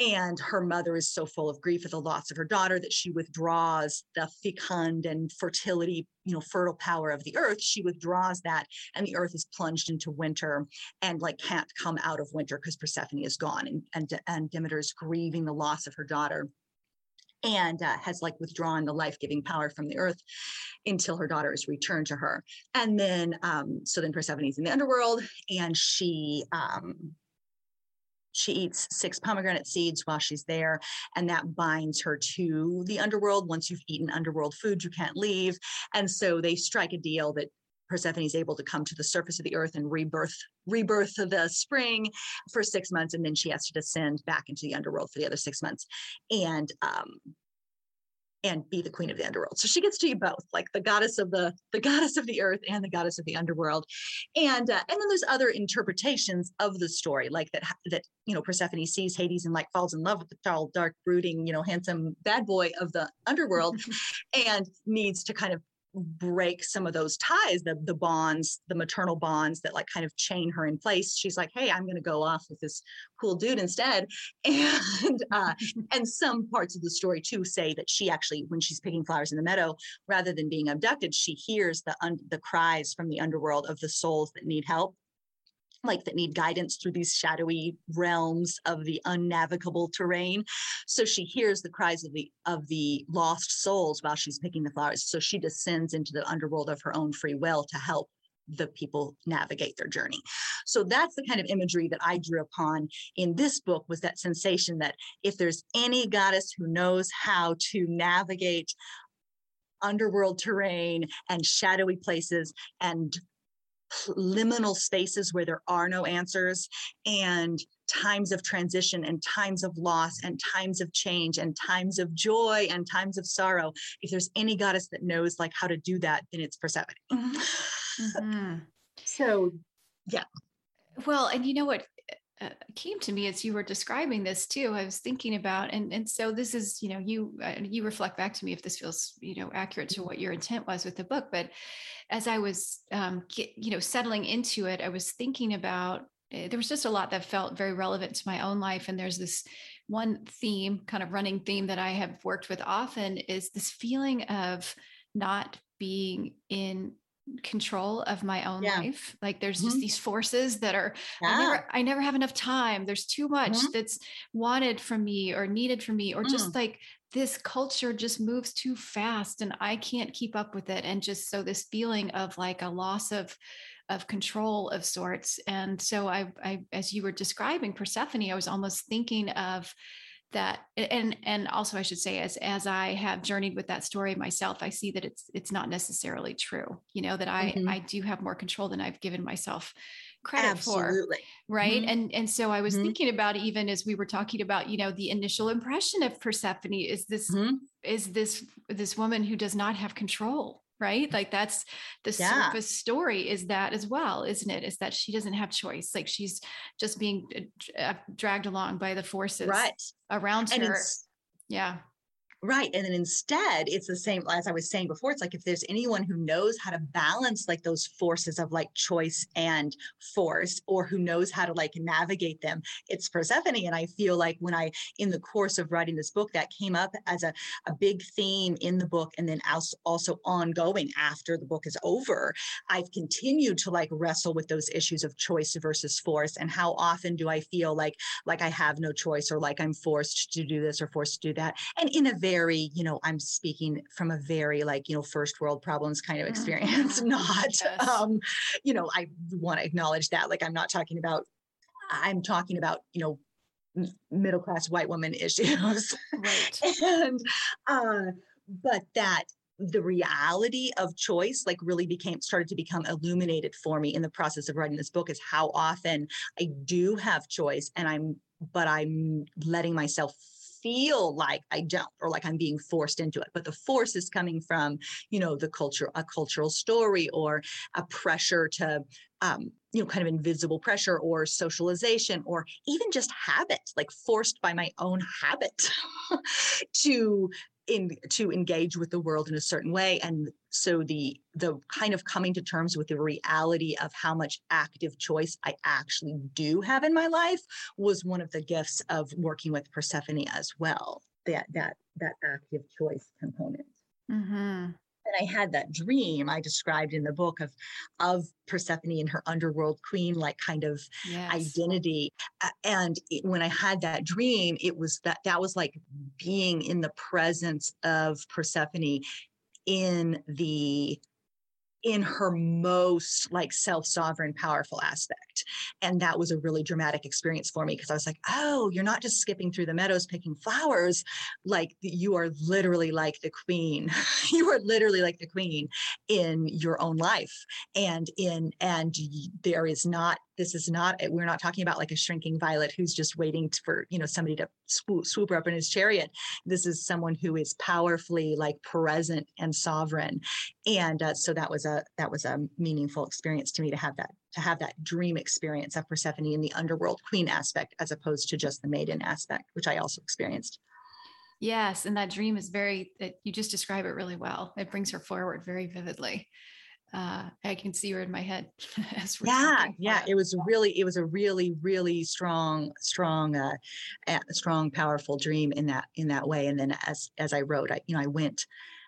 and her mother is so full of grief at the loss of her daughter that she withdraws the fecund and fertility you know fertile power of the earth she withdraws that and the earth is plunged into winter and like can't come out of winter because persephone is gone and and, and demeter is grieving the loss of her daughter and uh, has like withdrawn the life-giving power from the earth until her daughter is returned to her. And then um, so then persephone is in the underworld and she um, she eats six pomegranate seeds while she's there and that binds her to the underworld. Once you've eaten underworld food you can't leave. And so they strike a deal that Persephone is able to come to the surface of the earth and rebirth rebirth of the spring for six months, and then she has to descend back into the underworld for the other six months, and um, and be the queen of the underworld. So she gets to be both, like the goddess of the the goddess of the earth and the goddess of the underworld, and uh, and then there's other interpretations of the story, like that that you know Persephone sees Hades and like falls in love with the tall, dark, brooding, you know, handsome bad boy of the underworld, and needs to kind of break some of those ties the the bonds the maternal bonds that like kind of chain her in place she's like hey i'm going to go off with this cool dude instead. And uh and some parts of the story too say that she actually when she's picking flowers in the meadow rather than being abducted she hears the un- the cries from the underworld of the souls that need help like that need guidance through these shadowy realms of the unnavigable terrain. So she hears the cries of the of the lost souls while she's picking the flowers. So she descends into the underworld of her own free will to help the people navigate their journey. So that's the kind of imagery that i drew upon in this book was that sensation that if there's any goddess who knows how to navigate underworld terrain and shadowy places and liminal spaces where there are no answers and times of transition and times of loss and times of change and times of joy and times of sorrow. If there's any goddess that knows like how to do that then it's persephone. Mm-hmm. so yeah. Well and you know what uh, came to me as you were describing this too i was thinking about and and so this is you know you uh, you reflect back to me if this feels you know accurate to what your intent was with the book but as i was um get, you know settling into it i was thinking about uh, there was just a lot that felt very relevant to my own life and there's this one theme kind of running theme that i have worked with often is this feeling of not being in control of my own yeah. life like there's mm-hmm. just these forces that are yeah. I, never, I never have enough time there's too much mm-hmm. that's wanted from me or needed from me or mm. just like this culture just moves too fast and i can't keep up with it and just so this feeling of like a loss of of control of sorts and so i i as you were describing persephone i was almost thinking of that and and also i should say as as i have journeyed with that story myself i see that it's it's not necessarily true you know that i mm-hmm. i do have more control than i've given myself credit Absolutely. for right mm-hmm. and and so i was mm-hmm. thinking about even as we were talking about you know the initial impression of persephone is this mm-hmm. is this this woman who does not have control right? Like that's the yeah. surface story is that as well isn't it? Is that she doesn't have choice. Like she's just being uh, uh dragged along by the forces right. around and her. yeah Right. And then instead, it's the same as I was saying before. It's like if there's anyone who knows how to balance like those forces of like choice and force, or who knows how to like navigate them, it's Persephone. And I feel like when I, in the course of writing this book, that came up as a, a big theme in the book. And then also, ongoing after the book is over, I've continued to like wrestle with those issues of choice versus force. And how often do I feel like, like I have no choice or like I'm forced to do this or forced to do that? And in a very very, you know, I'm speaking from a very like, you know, first world problems kind of mm-hmm. experience, mm-hmm. not, yes. um, you know, I want to acknowledge that. Like, I'm not talking about, I'm talking about, you know, middle class white woman issues. Right. and, uh, but that the reality of choice like really became started to become illuminated for me in the process of writing this book is how often I do have choice and I'm but I'm letting myself feel like I don't or like I'm being forced into it. But the force is coming from, you know, the culture, a cultural story or a pressure to, um, you know, kind of invisible pressure or socialization or even just habit, like forced by my own habit to in to engage with the world in a certain way and so the the kind of coming to terms with the reality of how much active choice i actually do have in my life was one of the gifts of working with persephone as well that that that active choice component. Mm-hmm and I had that dream I described in the book of of Persephone and her underworld queen like kind of yes. identity. And it, when I had that dream, it was that that was like being in the presence of Persephone in the in her most like self-sovereign powerful aspect and that was a really dramatic experience for me because i was like oh you're not just skipping through the meadows picking flowers like you are literally like the queen. You are literally like the queen in your own life and in and there is not this is not we're not talking about like a shrinking violet who's just waiting for you know somebody to swoop, swoop her up in his chariot. This is someone who is powerfully like present and sovereign and uh, so that was a that was a meaningful experience to me to have that to have that dream experience of persephone in the underworld queen aspect as opposed to just the maiden aspect which i also experienced Yes, and that dream is very. It, you just describe it really well. It brings her forward very vividly. Uh, I can see her in my head. yeah, yeah. It was really, it was a really, really strong, strong, uh, strong, powerful dream in that in that way. And then as as I wrote, I you know I went,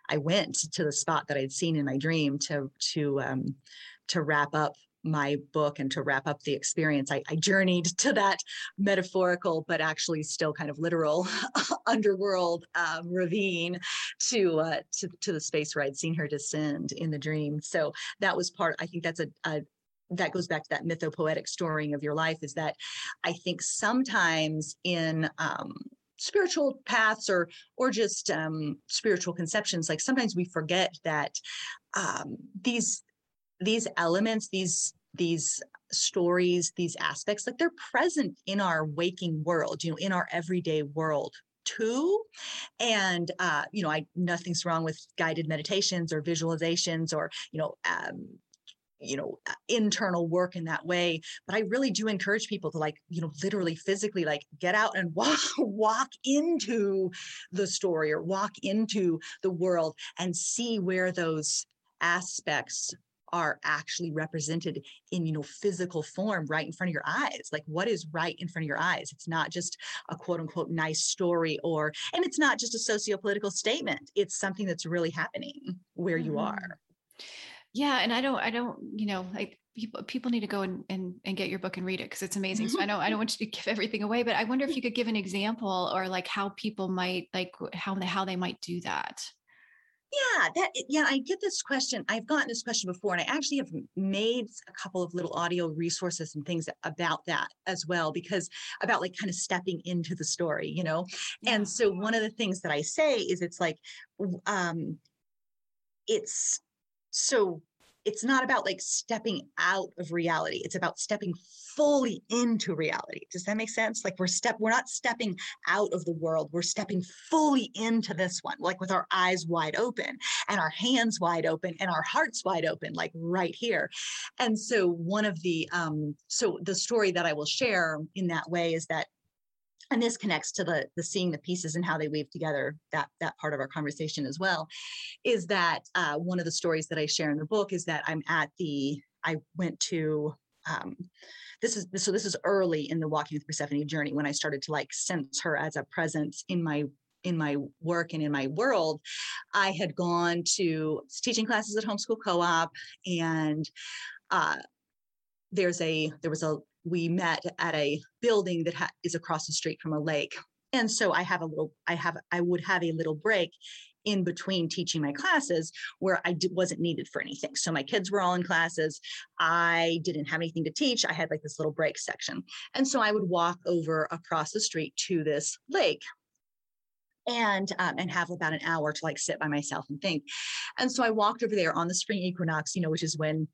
I went to the spot that I'd seen in my dream to to um, to wrap up my book and to wrap up the experience, I, I journeyed to that metaphorical, but actually still kind of literal underworld um, ravine to, uh, to, to the space where I'd seen her descend in the dream. So that was part, I think that's a, a that goes back to that mythopoetic storying of your life is that I think sometimes in um, spiritual paths or or just um, spiritual conceptions like sometimes we forget that um, these these elements these these stories these aspects like they're present in our waking world you know in our everyday world too. And uh you know i nothing's wrong with guided meditations or visualizations or you know um you know uh, internal work in that way. But i really do encourage people to like you know literally physically like get out and walk walk into the story or walk into the world and see where those aspects are actually represented in you know physical form right in front of your eyes like what is right in front of your eyes? It's not just a quote unquote nice story or and it's not just a socio-political statement. It's something that's really happening where mm-hmm. you are. Yeah and i don't i don't you know like people people need to go and and, and get your book and read it because it's amazing so i know i don't want you to give everything away but i wonder if you could give an example or like how people might like how how they might do that yeah, that yeah, I get this question. I've gotten this question before, and I actually have made a couple of little audio resources and things about that as well, because about like kind of stepping into the story, you know. Yeah. And so one of the things that I say is it's like um it's so it's not about like stepping out of reality it's about stepping fully into reality. Does that make sense? Like we're step we're not stepping out of the world we're stepping fully into this one like with our eyes wide open and our hands wide open and our hearts wide open like right here. And so one of the um so the story that i will share in that way is that and this connects to the the seeing the pieces and how they weave together that that part of our conversation as well is that uh, one of the stories that i share in the book is that i'm at the i went to um, this is so this is early in the walking with persephone journey when i started to like sense her as a presence in my in my work and in my world. I had gone to teaching classes at homeschool co-op and uh, there's a there was a we met at a building that ha- is across the street from a lake and so i have a little i have i would have a little break in between teaching my classes where I d- wasn't needed for anything. So my kids were all in classes. I didn't have anything to teach. I had like this little break section. And so I would walk over across the street to this lake and um, and have about an hour to like sit by myself and think. And so I walked over there on the spring equinox, you know, which is when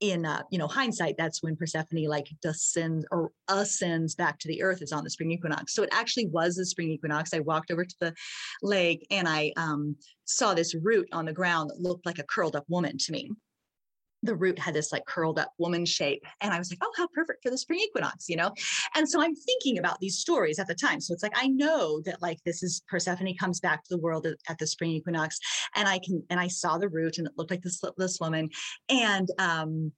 in uh, you know hindsight that's when persephone like descends or ascends back to the earth is on the spring equinox. So it actually was the spring equinox. I walked over to the lake and i um, saw this root on the ground that looked like a curled up woman to me the root had this like curled up woman shape. And I was like, oh, how perfect for the spring equinox, you know? And so I'm thinking about these stories at the time. So it's like, I know that like this is Persephone comes back to the world at, at the spring equinox. And I can, and I saw the root and it looked like this, this woman. And, um,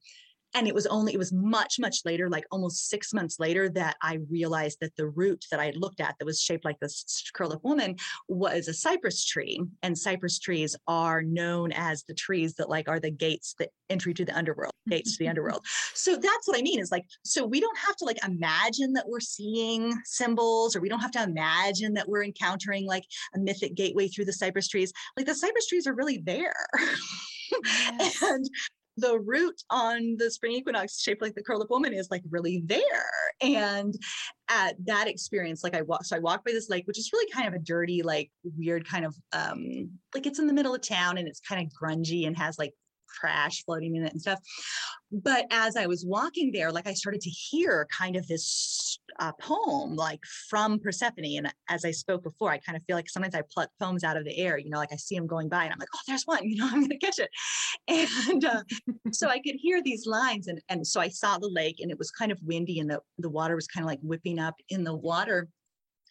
and it was only it was much much later like almost six months later that i realized that the root that i had looked at that was shaped like this curl up woman was a cypress tree. And cypress trees are known as the trees that like are the gates that entry to the underworld gates to the underworld. So that's what i mean is like so we don't have to like imagine that we're seeing symbols or we don't have to imagine that we're encountering like a mythic gateway through the cypress trees. Like the cypress trees are really there. Yes. and the root on the spring equinox shaped like the curl up woman is like really there. And at that experience, like I walked, so I walked by this lake, which is really kind of a dirty, like weird kind of um like it's in the middle of town and it's kind of grungy and has like trash floating in it and stuff. But as I was walking there, like I started to hear kind of this uh, poem, like from Persephone. And as I spoke before, I kind of feel like sometimes I pluck poems out of the air, you know, like I see them going by and I'm like, oh, there's one, you know, I'm going to catch it. And uh, so I could hear these lines. And, and so I saw the lake and it was kind of windy and the, the water was kind of like whipping up in the water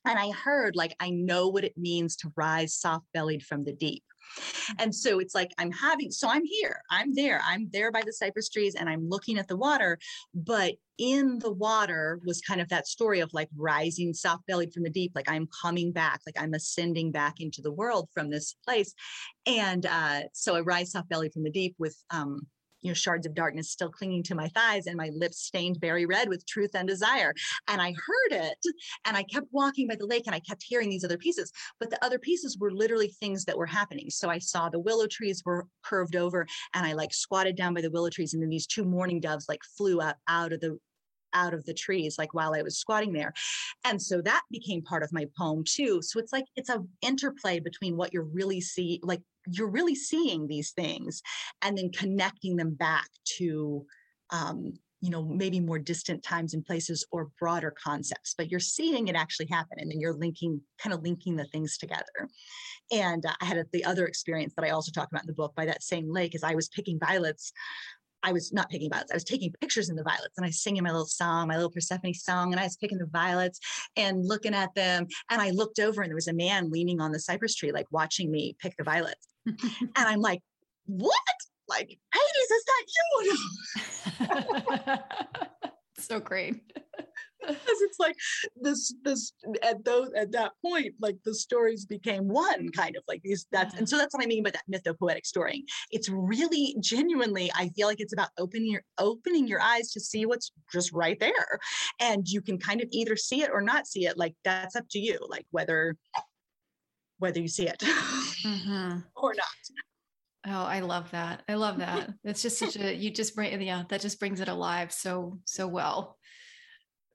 and I heard, like, I know what it means to rise soft bellied from the deep. Mm. And so it's like I'm having, so I'm here, I'm there, I'm there by the cypress trees and I'm looking at the water. But in the water was kind of that story of like rising soft bellied from the deep, like I'm coming back, like I'm ascending back into the world from this place. And uh, so I rise soft bellied from the deep with, um, you know, shards of darkness still clinging to my thighs and my lips stained very red with truth and desire. And I heard it and I kept walking by the lake and I kept hearing these other pieces, but the other pieces were literally things that were happening. So I saw the willow trees were curved over and I like squatted down by the willow trees and then these two mourning doves like flew up out of the out of the trees like while I was squatting there. And so that became part of my poem too. So it's like it's a interplay between what you're really see like you're really seeing these things and then connecting them back to um, you know maybe more distant times and places or broader concepts but you're seeing it actually happen and then you're linking kind of linking the things together. And uh, i had a, the other experience that i also talk about in the book by that same lake as i was picking violets I was not picking violets. I was taking pictures in the violets and I was singing my little song, my little Persephone song, and I was picking the violets and looking at them. And I looked over and there was a man leaning on the cypress tree, like watching me pick the violets and I'm like, what? Like, Hades, is that you? so great. because it's like this this at those at that point like the stories became one kind of like these that's and so that's what i mean by that mythopoetic story it's really genuinely i feel like it's about opening your opening your eyes to see what's just right there and you can kind of either see it or not see it like that's up to you like whether whether you see it mm-hmm. or not. Oh, I love that. I love that. It's just such a you just bring yeah, that just brings it alive so so well.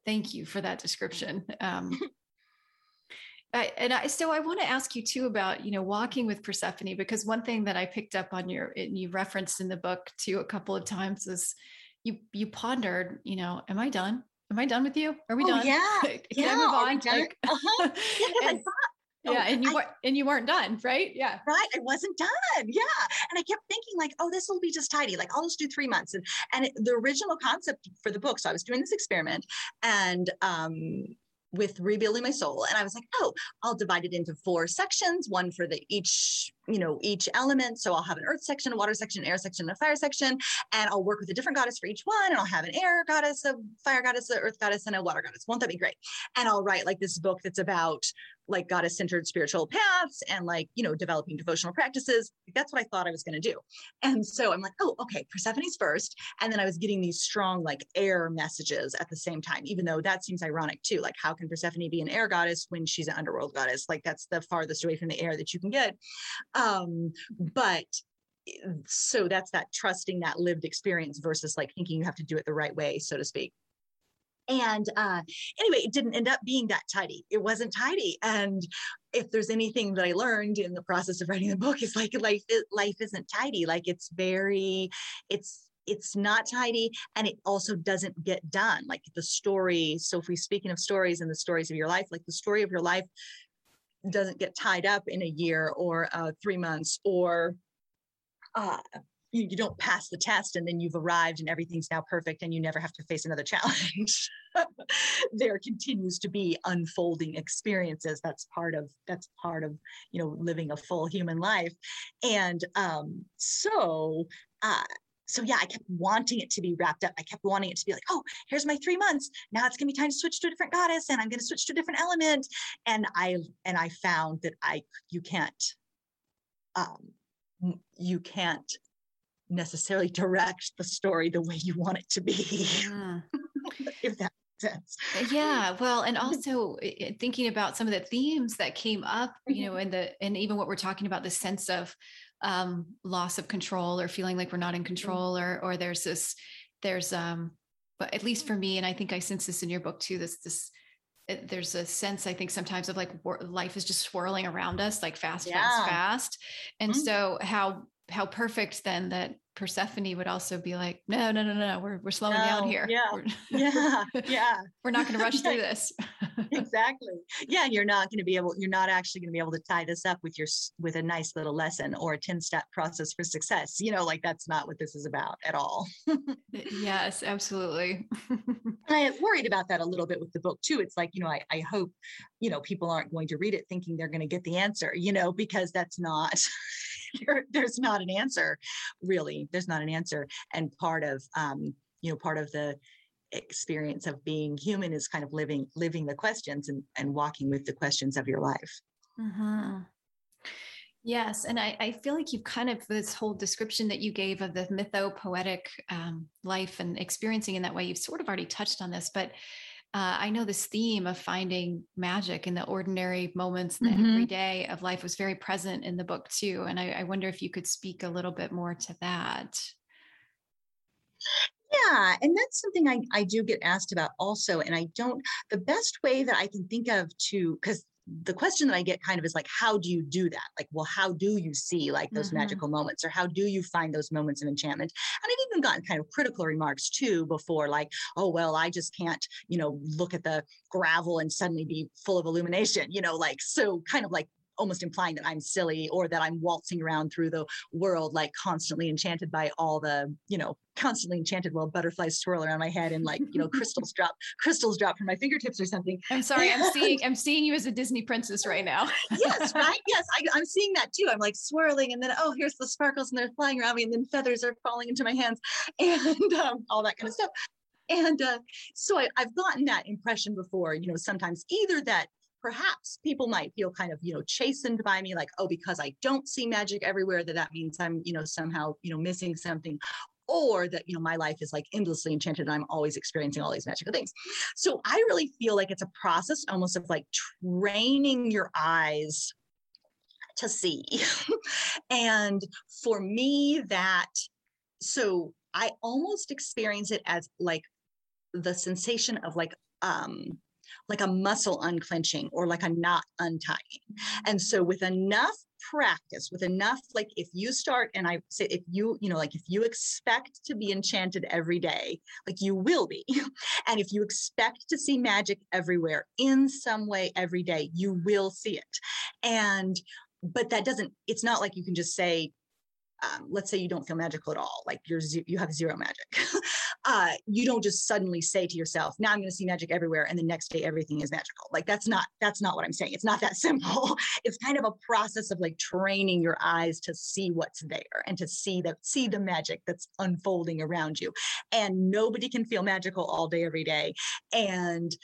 Thank you for that description. Um I, and I, so I want to ask you too about, you know, walking with Persephone, because one thing that I picked up on your, and you referenced in the book too a couple of times is you, you pondered, you know, am I done? Am I done with you? Are we oh, done? Yeah. Can yeah. I move on? Like, uh-huh. yeah, and, Oh, yeah, and you I, were and you weren't done, right? Yeah. Right. I wasn't done. Yeah. And I kept thinking, like, oh, this will be just tidy. Like, I'll just do three months. And and it, the original concept for the book. So I was doing this experiment and um with rebuilding my soul and i was like oh i'll divide it into four sections one for the each you know each element. So i'll have an earth section a water section an air section and a fire section and i'll work with a different goddess for each one and i'll have an air goddess a fire goddess a earth goddess and a water goddess. Won't that be great? And i'll write like this book that's about like goddess centered spiritual paths and like you know developing devotional practices. That's what i thought i was going to do. And so i'm like oh okay persephone's first and then i was getting these strong like air messages at the same time even though that seems ironic too. Like how can persephone be an air goddess when she's an underworld goddess? Like that's the farthest away from the air that you can get um but so that's that trusting that lived experience versus like thinking you have to do it the right way so to speak and uh, anyway, it didn't end up being that tidy. It wasn't tidy. And if there's anything that I learned in the process of writing the book, is like life life isn't tidy. Like it's very, it's it's not tidy and it also doesn't get done like the story so if we speaking of stories and the stories of your life like the story of your life doesn't get tied up in a year or uh, three months or uh, you, you don't pass the test and then you've arrived and everything's now perfect and you never have to face another challenge. There continues to be unfolding experiences. That's part of that's part of you know living a full human life. And um so uh so yeah, I kept wanting it to be wrapped up. I kept wanting it to be like, oh, here's my three months. Now it's gonna be time to switch to a different goddess, and I'm gonna switch to a different element. And I and I found that I you can't um, you can't necessarily direct the story the way you want it to be. Yeah. if that Sense. Uh, yeah well and also thinking about some of the themes that came up you know mm-hmm. and the and even what we're talking about the sense of um loss of control or feeling like we're not in mm-hmm. control or or there's this there's um but at least for me and i think i sense this in your book too this this it, there's a sense i think sometimes of like life is just swirling around us like fast yeah. fast fast and mm-hmm. so how how perfect then that Persephone would also be like, no, no, no, no, we're we're slowing No, down here. yeah, We're, Yeah, yeah, we're not going to rush through this. exactly. Yeah, and you're not going to be able. You're not actually going to be able to tie this up with your with a nice little lesson or a ten step process for success. You know, like that's not what this is about at all. yes, absolutely. I worried about that a little bit with the book too. It's like, you know, I, I hope, you know, people aren't going to read it thinking they're going to get the answer, you know, because that's not, there's not an answer, really. There's not an answer. And part of, um, you know, part of the experience of being human is kind of living, living the questions and, and walking with the questions of your life. Mhm. Yes, and I, I feel like you've kind of this whole description that you gave of the mythopoetic um, life and experiencing in that way. You've sort of already touched on this, but uh, I know this theme of finding magic in the ordinary moments in the Mhm. everyday of life was very present in the book too. And I, I wonder if you could speak a little bit more to that. Yeah, and that's something I, I do get asked about also. And I don't, the best way that I can think of to, because the question that I get kind of is like, how do you do that? Like, well, how do you see like those Mhm. magical moments or how do you find those moments of enchantment? And I've even gotten kind of critical remarks too before, like, oh, well, I just can't, you know, look at the gravel and suddenly be full of illumination, you know, like, so kind of like, almost implying that I'm silly or that I'm waltzing around through the world like constantly enchanted by all the, you know, constantly enchanted while butterflies swirl around my head and like, you know, crystals drop, crystals drop from my fingertips or something. I'm sorry, I'm seeing I'm seeing you as a Disney princess right now. Yes, right. Yes, I, I'm seeing that too. I'm like swirling, and then oh, here's the sparkles, and they're flying around me, and then feathers are falling into my hands, and um, all that kind of stuff. And uh, so I, I've gotten that impression before. You know, sometimes either that perhaps people might feel kind of you know chastened by me, like oh, because I don't see magic everywhere, that that means I'm you know somehow you know missing something. Or that you know my life is like endlessly enchanted, and I'm always experiencing all these magical things. So I really feel like it's a process, almost of like training your eyes to see. and for me, that, so I almost experience it as like the sensation of like, um, like a muscle unclenching or like a knot untying. And so with enough practice, with enough, like if you start and I say, if you, you know, like if you expect to be enchanted every day, like you will be. And if you expect to see magic everywhere in some way every day, you will see it. And but that doesn't it's not like you can just say um, let's say you don't feel magical at all like you're you have zero magic uh, you don't just suddenly say to yourself now i'm going to see magic everywhere and the next day everything is magical. Like that's not that's not what i'm saying. It's not that simple. It's kind of a process of like training your eyes to see what's there and to see the, see the magic that's unfolding around you. And nobody can feel magical all day every day. And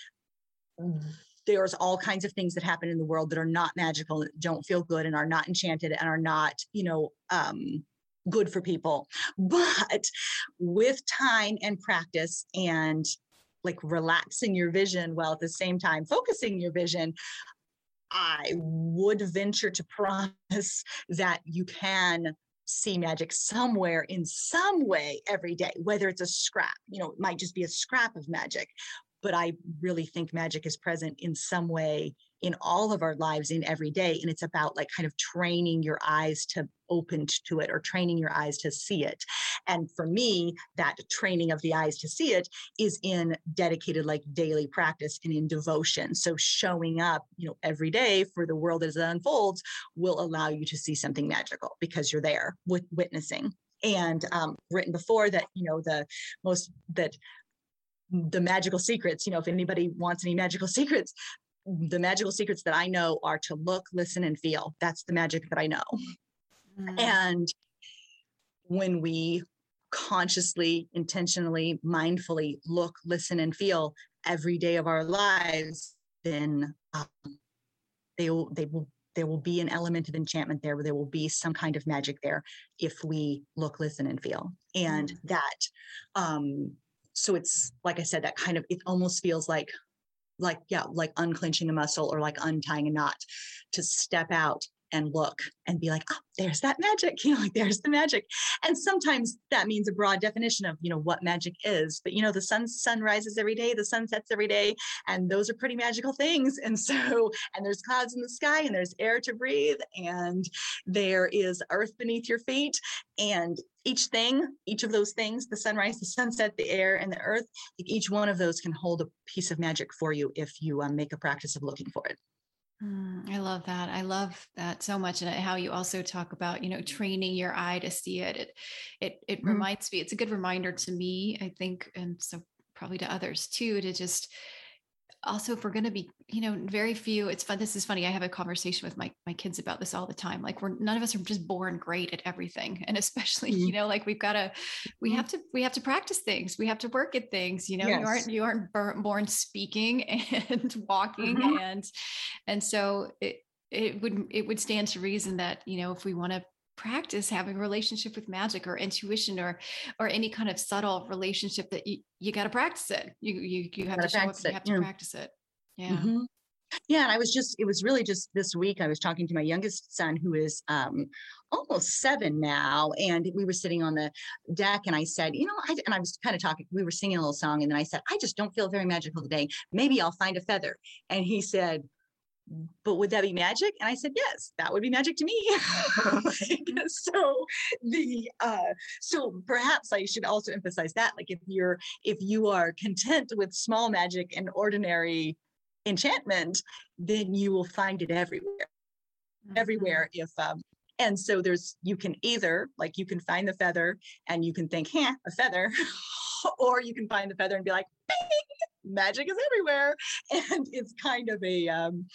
there's all kinds of things that happen in the world that are not magical don't feel good and are not enchanted and are not you know um, good for people. But with time and practice and like relaxing your vision while at the same time focusing your vision i would venture to promise that you can see magic somewhere in some way every day whether it's a scrap you know it might just be a scrap of magic but I really think magic is present in some way in all of our lives in every day. And it's about like kind of training your eyes to open to it or training your eyes to see it. And for me, that training of the eyes to see it is in dedicated like daily practice and in devotion. So showing up, you know, every day for the world as it unfolds will allow you to see something magical because you're there with witnessing. And um, written before that, you know, the most that the magical secrets you know if anybody wants any magical secrets the magical secrets that i know are to look listen and feel that's the magic that i know Mm. and when we consciously intentionally mindfully look listen and feel every day of our lives then um, they will they will there will be an element of enchantment there there will be some kind of magic there if we look listen and feel and Mm. that um so it's like i said that kind of it almost feels like like yeah like unclenching a muscle or like untying a knot to step out and look and be like, oh, there's that magic, you know, like there's the magic. And sometimes that means a broad definition of, you know, what magic is. But you know, the sun sun rises every day, the sun sets every day, and those are pretty magical things. And so, and there's clouds in the sky, and there's air to breathe, and there is earth beneath your feet. And each thing, each of those things, the sunrise, the sunset, the air, and the earth, each one of those can hold a piece of magic for you if you um, make a practice of looking for it. Mm, I love that. I love that so much, and how you also talk about you know training your eye to see it. It it it mm-hmm. reminds me. It's a good reminder to me, I think, and so probably to others too, to just also if we're going to be you know very few it's fun this is funny i have a conversation with my my kids about this all the time like we're none of us are just born great at everything and especially mm-hmm. you know like we've got to we mm-hmm. have to we have to practice things we have to work at things you know yes. you aren't you aren't born speaking and walking mm-hmm. and and so it it would it would stand to reason that you know if we want to practice having a relationship with magic or intuition or or any kind of subtle relationship that you, you got to practice it. You you, you have to show up you have to yeah. practice it. Yeah. Mm-hmm. yeah and i was just it was really just this week i was talking to my youngest son who is um almost seven now and we were sitting on the deck and i said you know I, and i was kind of talking we were singing a little song and then i said i just don't feel very magical today. Maybe i'll find a feather. And he said but would that be magic? And I said, yes, that would be magic to me. so the uh, so perhaps I should also emphasize that, like if you're if you are content with small magic and ordinary enchantment, then you will find it everywhere. Mm-hmm. Everywhere if um, and so there's you can either like you can find the feather and you can think, huh, a feather, or you can find the feather and be like, Bing! Magic is everywhere and it's kind of a um,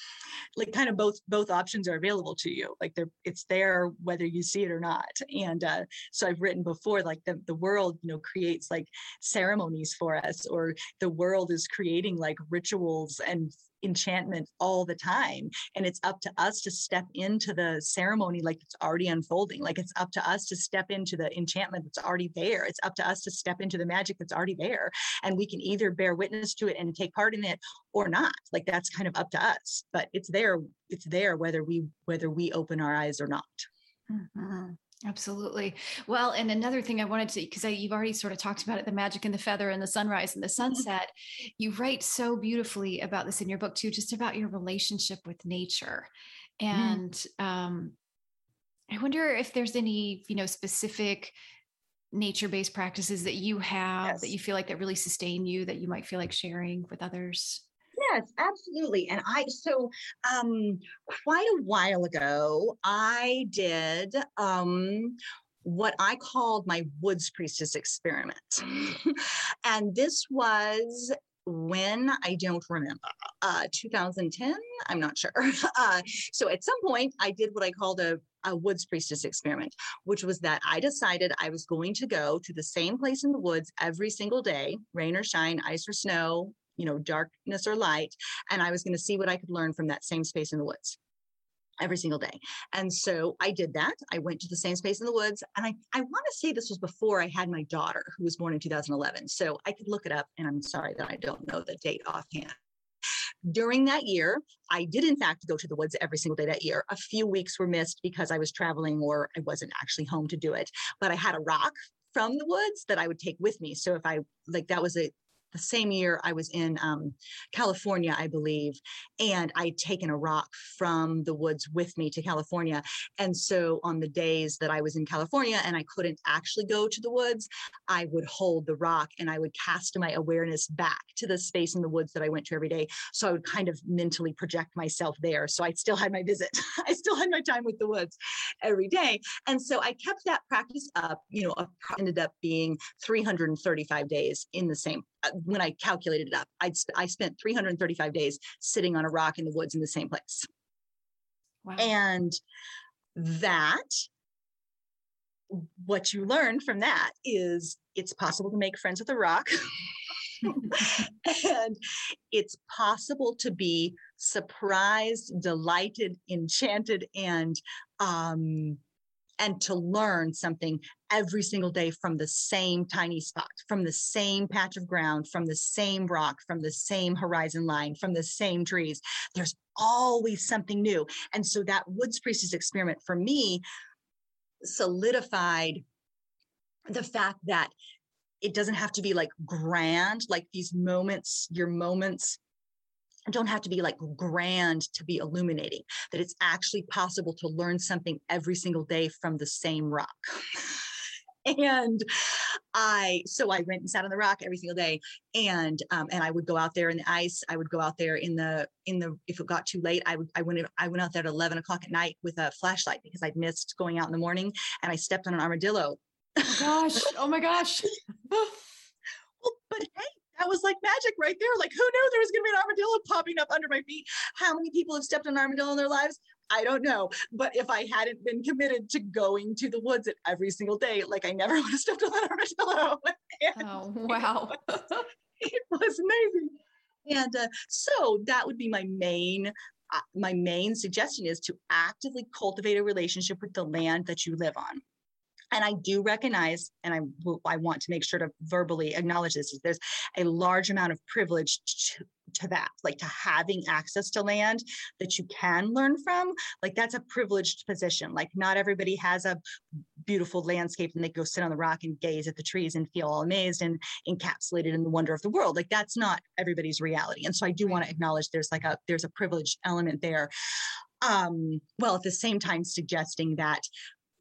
like kind of both both options are available to you like they're it's there whether you see it or not and uh, so i've written before like the, the world you know creates like ceremonies for us or the world is creating like rituals and enchantment all the time. And it's up to us to step into the ceremony like it's already unfolding. Like it's up to us to step into the enchantment that's already there. It's up to us to step into the magic that's already there. And we can either bear witness to it and take part in it or not. Like that's kind of up to us. But it's there, it's there whether we whether we open our eyes or not. Mm-hmm. Absolutely. Well, and another thing I wanted to, because you've already sort of talked about it, the magic and the feather and the sunrise and the mm-hmm. sunset. You write so beautifully about this in your book too, just about your relationship with nature. Mm-hmm. And mm. um, I wonder if there's any, you know, specific nature-based practices that you have yes. that you feel like that really sustain you that you might feel like sharing with others. Yes, absolutely. And I, so um, quite a while ago, I did um, what I called my Woods Priestess experiment. and this was when I don't remember, uh, 2010, I'm not sure. Uh, so at some point, I did what I called a, a woods priestess experiment, which was that I decided I was going to go to the same place in the woods every single day, rain or shine, ice or snow, you know, darkness or light. And I was going to see what I could learn from that same space in the woods every single day. And so I did that. I went to the same space in the woods. And I, I want to say this was before I had my daughter, who was born in 2011. So I could look it up. And I'm sorry that I don't know the date offhand. During that year, I did in fact go to the woods every single day that year. A few weeks were missed because I was traveling or I wasn't actually home to do it. But I had a rock from the woods that I would take with me. So if I like that was a the same year I was in um, California, I believe, and I'd taken a rock from the woods with me to California. And so on the days that I was in California and I couldn't actually go to the woods, I would hold the rock and I would cast my awareness back to the space in the woods that I went to every day. So I would kind of mentally project myself there. So I still had my visit. I still had my time with the woods every day. And so I kept that practice up, you know, ended up being 335 days in the same when I calculated it up, I'd, I spent 335 days sitting on a rock in the woods in the same place. Wow. And that, what you learn from that is it's possible to make friends with a rock. and it's possible to be surprised, delighted, enchanted, and um, and to learn something every single day from the same tiny spot, from the same patch of ground, from the same rock, from the same horizon line, from the same trees. There's always something new. And so that Woods Priestess experiment for me solidified the fact that it doesn't have to be like grand, like these moments, your moments don't have to be like grand to be illuminating, that it's actually possible to learn something every single day from the same rock. and I so I went and sat on the rock every single day, and um, and I would go out there in the ice. I would go out there in the in the if it got too late, I would I went I went out there at eleven o'clock at night with a flashlight because I'd missed going out in the morning, and I stepped on an armadillo. Oh gosh! Oh my gosh! well, but hey, that was like magic right there. Like, who knew there was going to be an armadillo popping up under my feet? How many people have stepped on an armadillo in their lives? I don't know. But if I hadn't been committed to going to the woods at every single day, like I never would have stepped on that armadillo. oh, wow. it, was, it was amazing. And uh, so that would be my main uh, my main suggestion is to actively cultivate a relationship with the land that you live on and I do recognize, and I, I want to make sure to verbally acknowledge this, there's a large amount of privilege to, to that, like to having access to land that you can learn from. Like that's a privileged position. Like not everybody has a beautiful landscape and they go sit on the rock and gaze at the trees and feel all amazed and encapsulated in the wonder of the world. Like that's not everybody's reality. And so I do want to acknowledge there's like a there's a privileged element there um, well, at the same time, suggesting that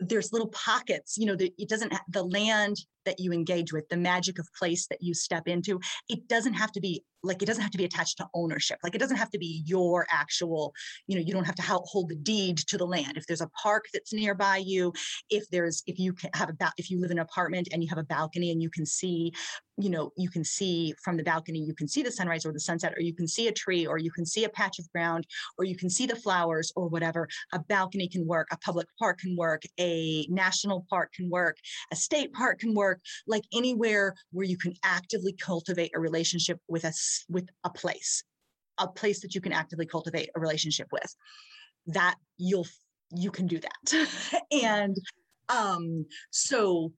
there's little pockets you know that it doesn't the land that you engage with the magic of place that you step into it doesn't have to be like it doesn't have to be attached to ownership. Like it doesn't have to be your actual you know you don't have to hold the deed to the land. If there's a park that's nearby you if there's if you can have a if you live in an apartment and you have a balcony and you can see you know you can see from the balcony you can see the sunrise or the sunset or you can see a tree or you can see a patch of ground or you can see the flowers or whatever a balcony can work a public park can work a national park can work a state park can work like anywhere where you can actively cultivate a relationship with a with a place a place that you can actively cultivate a relationship with that you'll you can do that. And um so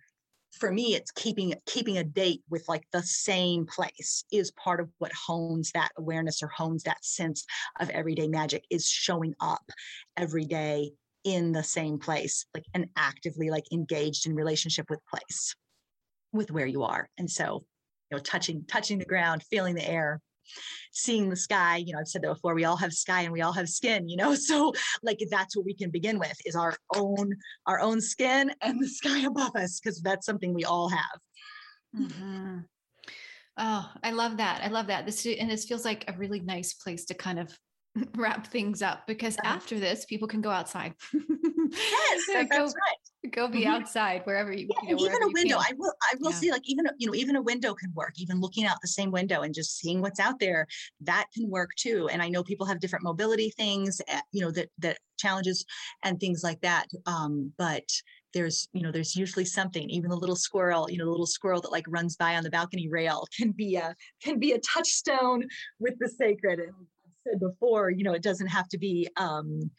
for me it's keeping keeping a date with like the same place is part of what hones that awareness or hones that sense of everyday magic is showing up every day in the same place like and actively like engaged in relationship with place with where you are. And so you know touching touching the ground feeling the air seeing the sky you know i've said that before we all have sky and we all have skin you know so like that's what we can begin with is our own our own skin and the sky above us because that's something we all have. Mm-hmm. oh i love that i love that. This and this feels like a really nice place to kind of wrap things up because after this people can go outside yes that's go, right go be mm-hmm. outside wherever you, yeah, you know, even a window i will i will yeah. see like even you know even a window can work even looking out the same window and just seeing what's out there that can work too and i know people have different mobility things eh, you know that that challenges and things like that um, but there's you know there's usually something even the little squirrel you know the little squirrel that like runs by on the balcony rail can be a can be a touchstone with the sacred and I've said before you know it doesn't have to be um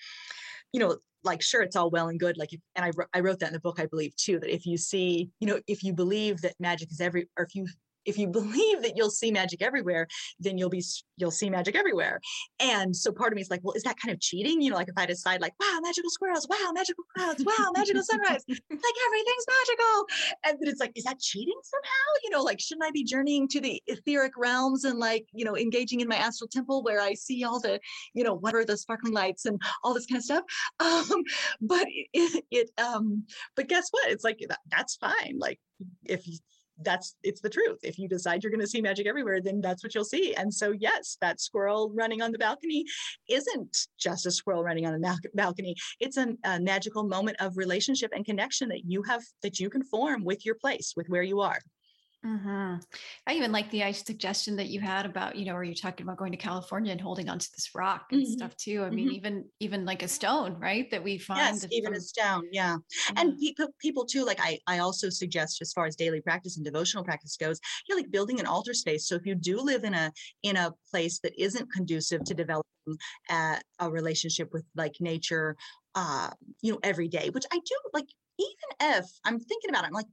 you know like sure it's all well and good like if, and I, I wrote that in the book i believe too that if you see you know if you believe that magic is every or if you if you believe that you'll see magic everywhere, then you'll be you'll see magic everywhere. And so part of me is like, well, is that kind of cheating? You know, like if I decide like, wow, magical squirrels, wow, magical clouds, wow, magical sunrise, like everything's magical. And then it's like, is that cheating somehow? You know, like shouldn't I be journeying to the etheric realms and like, you know, engaging in my astral temple where I see all the, you know, whatever the sparkling lights and all this kind of stuff. Um, but it, it um, but guess what? It's like that, that's fine. Like if that's it's the truth. If you decide you're going to see magic everywhere, then that's what you'll see. And so, yes, that squirrel running on the balcony isn't just a squirrel running on a balcony. It's a, a magical moment of relationship and connection that you have that you can form with your place, with where you are. Mm-hmm. I even like the suggestion that you had about, you know, are you're talking about going to California and holding onto this rock and mm-hmm. stuff too. I mean, mm-hmm. even even like a stone, right? That we find. Yes, even from, a stone, yeah. And people people too, like I I also suggest as far as daily practice and devotional practice goes, you're like building an altar space. So if you do live in a in a place that isn't conducive to developing a, a relationship with like nature, uh, you know, every day, which I do like even if I'm thinking about it, I'm like,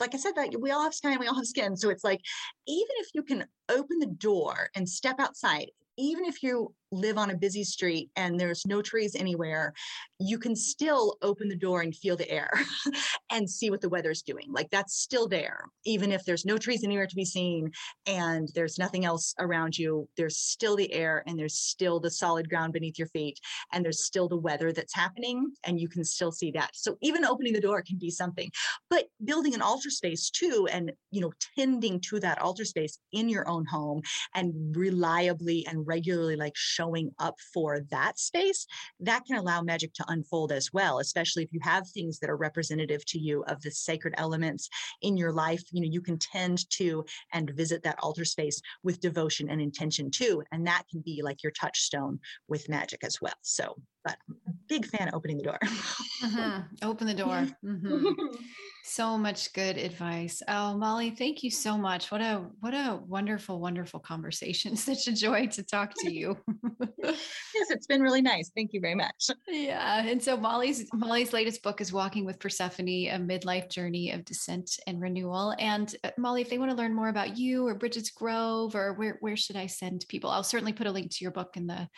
like I said, that we all have skin, we all have skin. So it's like, even if you can open the door and step outside, even if you live on a busy street and there's no trees anywhere, you can still open the door and feel the air and see what the weather's doing. Like that's still there, even if there's no trees anywhere to be seen and there's nothing else around you. There's still the air and there's still the solid ground beneath your feet and there's still the weather that's happening and you can still see that. So even opening the door can be something, but building an altar space too, and you know, tending to that altar space in your own home and reliably and regularly like showing up for that space, that can allow magic to unfold as well, especially if you have things that are representative to you of the sacred elements in your life. You know, you can tend to and visit that altar space with devotion and intention too. And that can be like your touchstone with magic as well. So, but a big fan of opening the door. mm-hmm. Open the door. Mm-hmm. so much good advice. Oh, Molly, thank you so much. What a what a wonderful, wonderful conversation. Such a joy to talk to you. yes, it's been really nice. Thank you very much. Yeah. And so Molly's Molly's latest book is Walking with Persephone, a midlife journey of descent and renewal. And uh, Molly, if they want to learn more about you or Brigid's Grove or where where should I send people? I'll certainly put a link to your book in the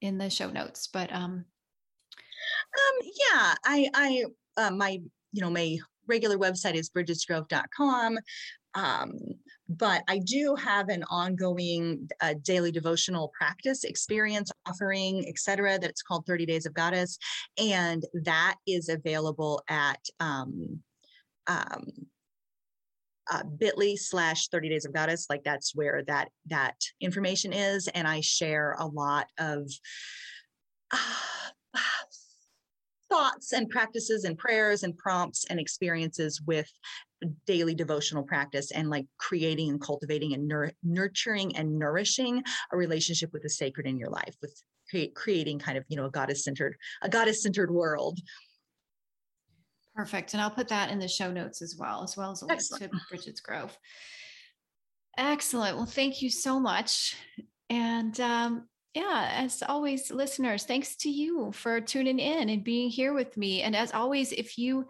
in the show notes. But um um yeah, I I uh, my you know my regular website is brigidsgrove.com. Um, but I do have an ongoing uh, daily devotional practice experience offering, etc. That's called 30 Days of Goddess, and that is available at um, um, uh, bit.ly slash 30 days of goddess like that's where that that information is and i share a lot of uh, thoughts and practices and prayers and prompts and experiences with daily devotional practice and like creating and cultivating and nur- nurturing and nourishing a relationship with the sacred in your life with create, creating kind of you know a goddess centered a goddess centered world perfect and i'll put that in the show notes as well as well as a link to Brigid's Grove excellent well thank you so much and um, yeah, as always, listeners, thanks to you for tuning in and being here with me. And as always, if you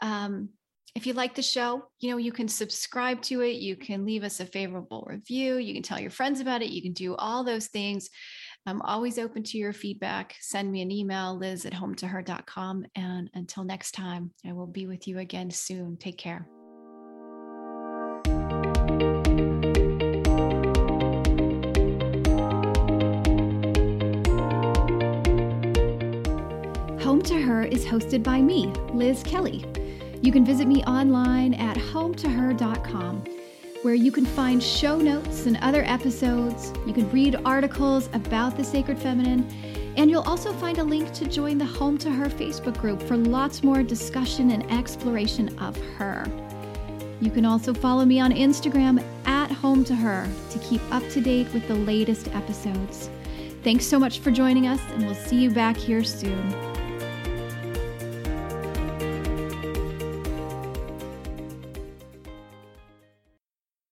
um, if you like the show, you know, you can subscribe to it. You can leave us a favorable review. You can tell your friends about it. You can do all those things. I'm always open to your feedback. Send me an email, liz at hometoher.com. And until next time, I will be with you again soon. Take care. Home to Her is hosted by me, Liz Kelly. You can visit me online at hometoher.com, where you can find show notes and other episodes. You can read articles about the sacred feminine, and you'll also find a link to join the Home to Her Facebook group for lots more discussion and exploration of her. You can also follow me on Instagram at Home to Her to keep up to date with the latest episodes. Thanks so much for joining us, and we'll see you back here soon.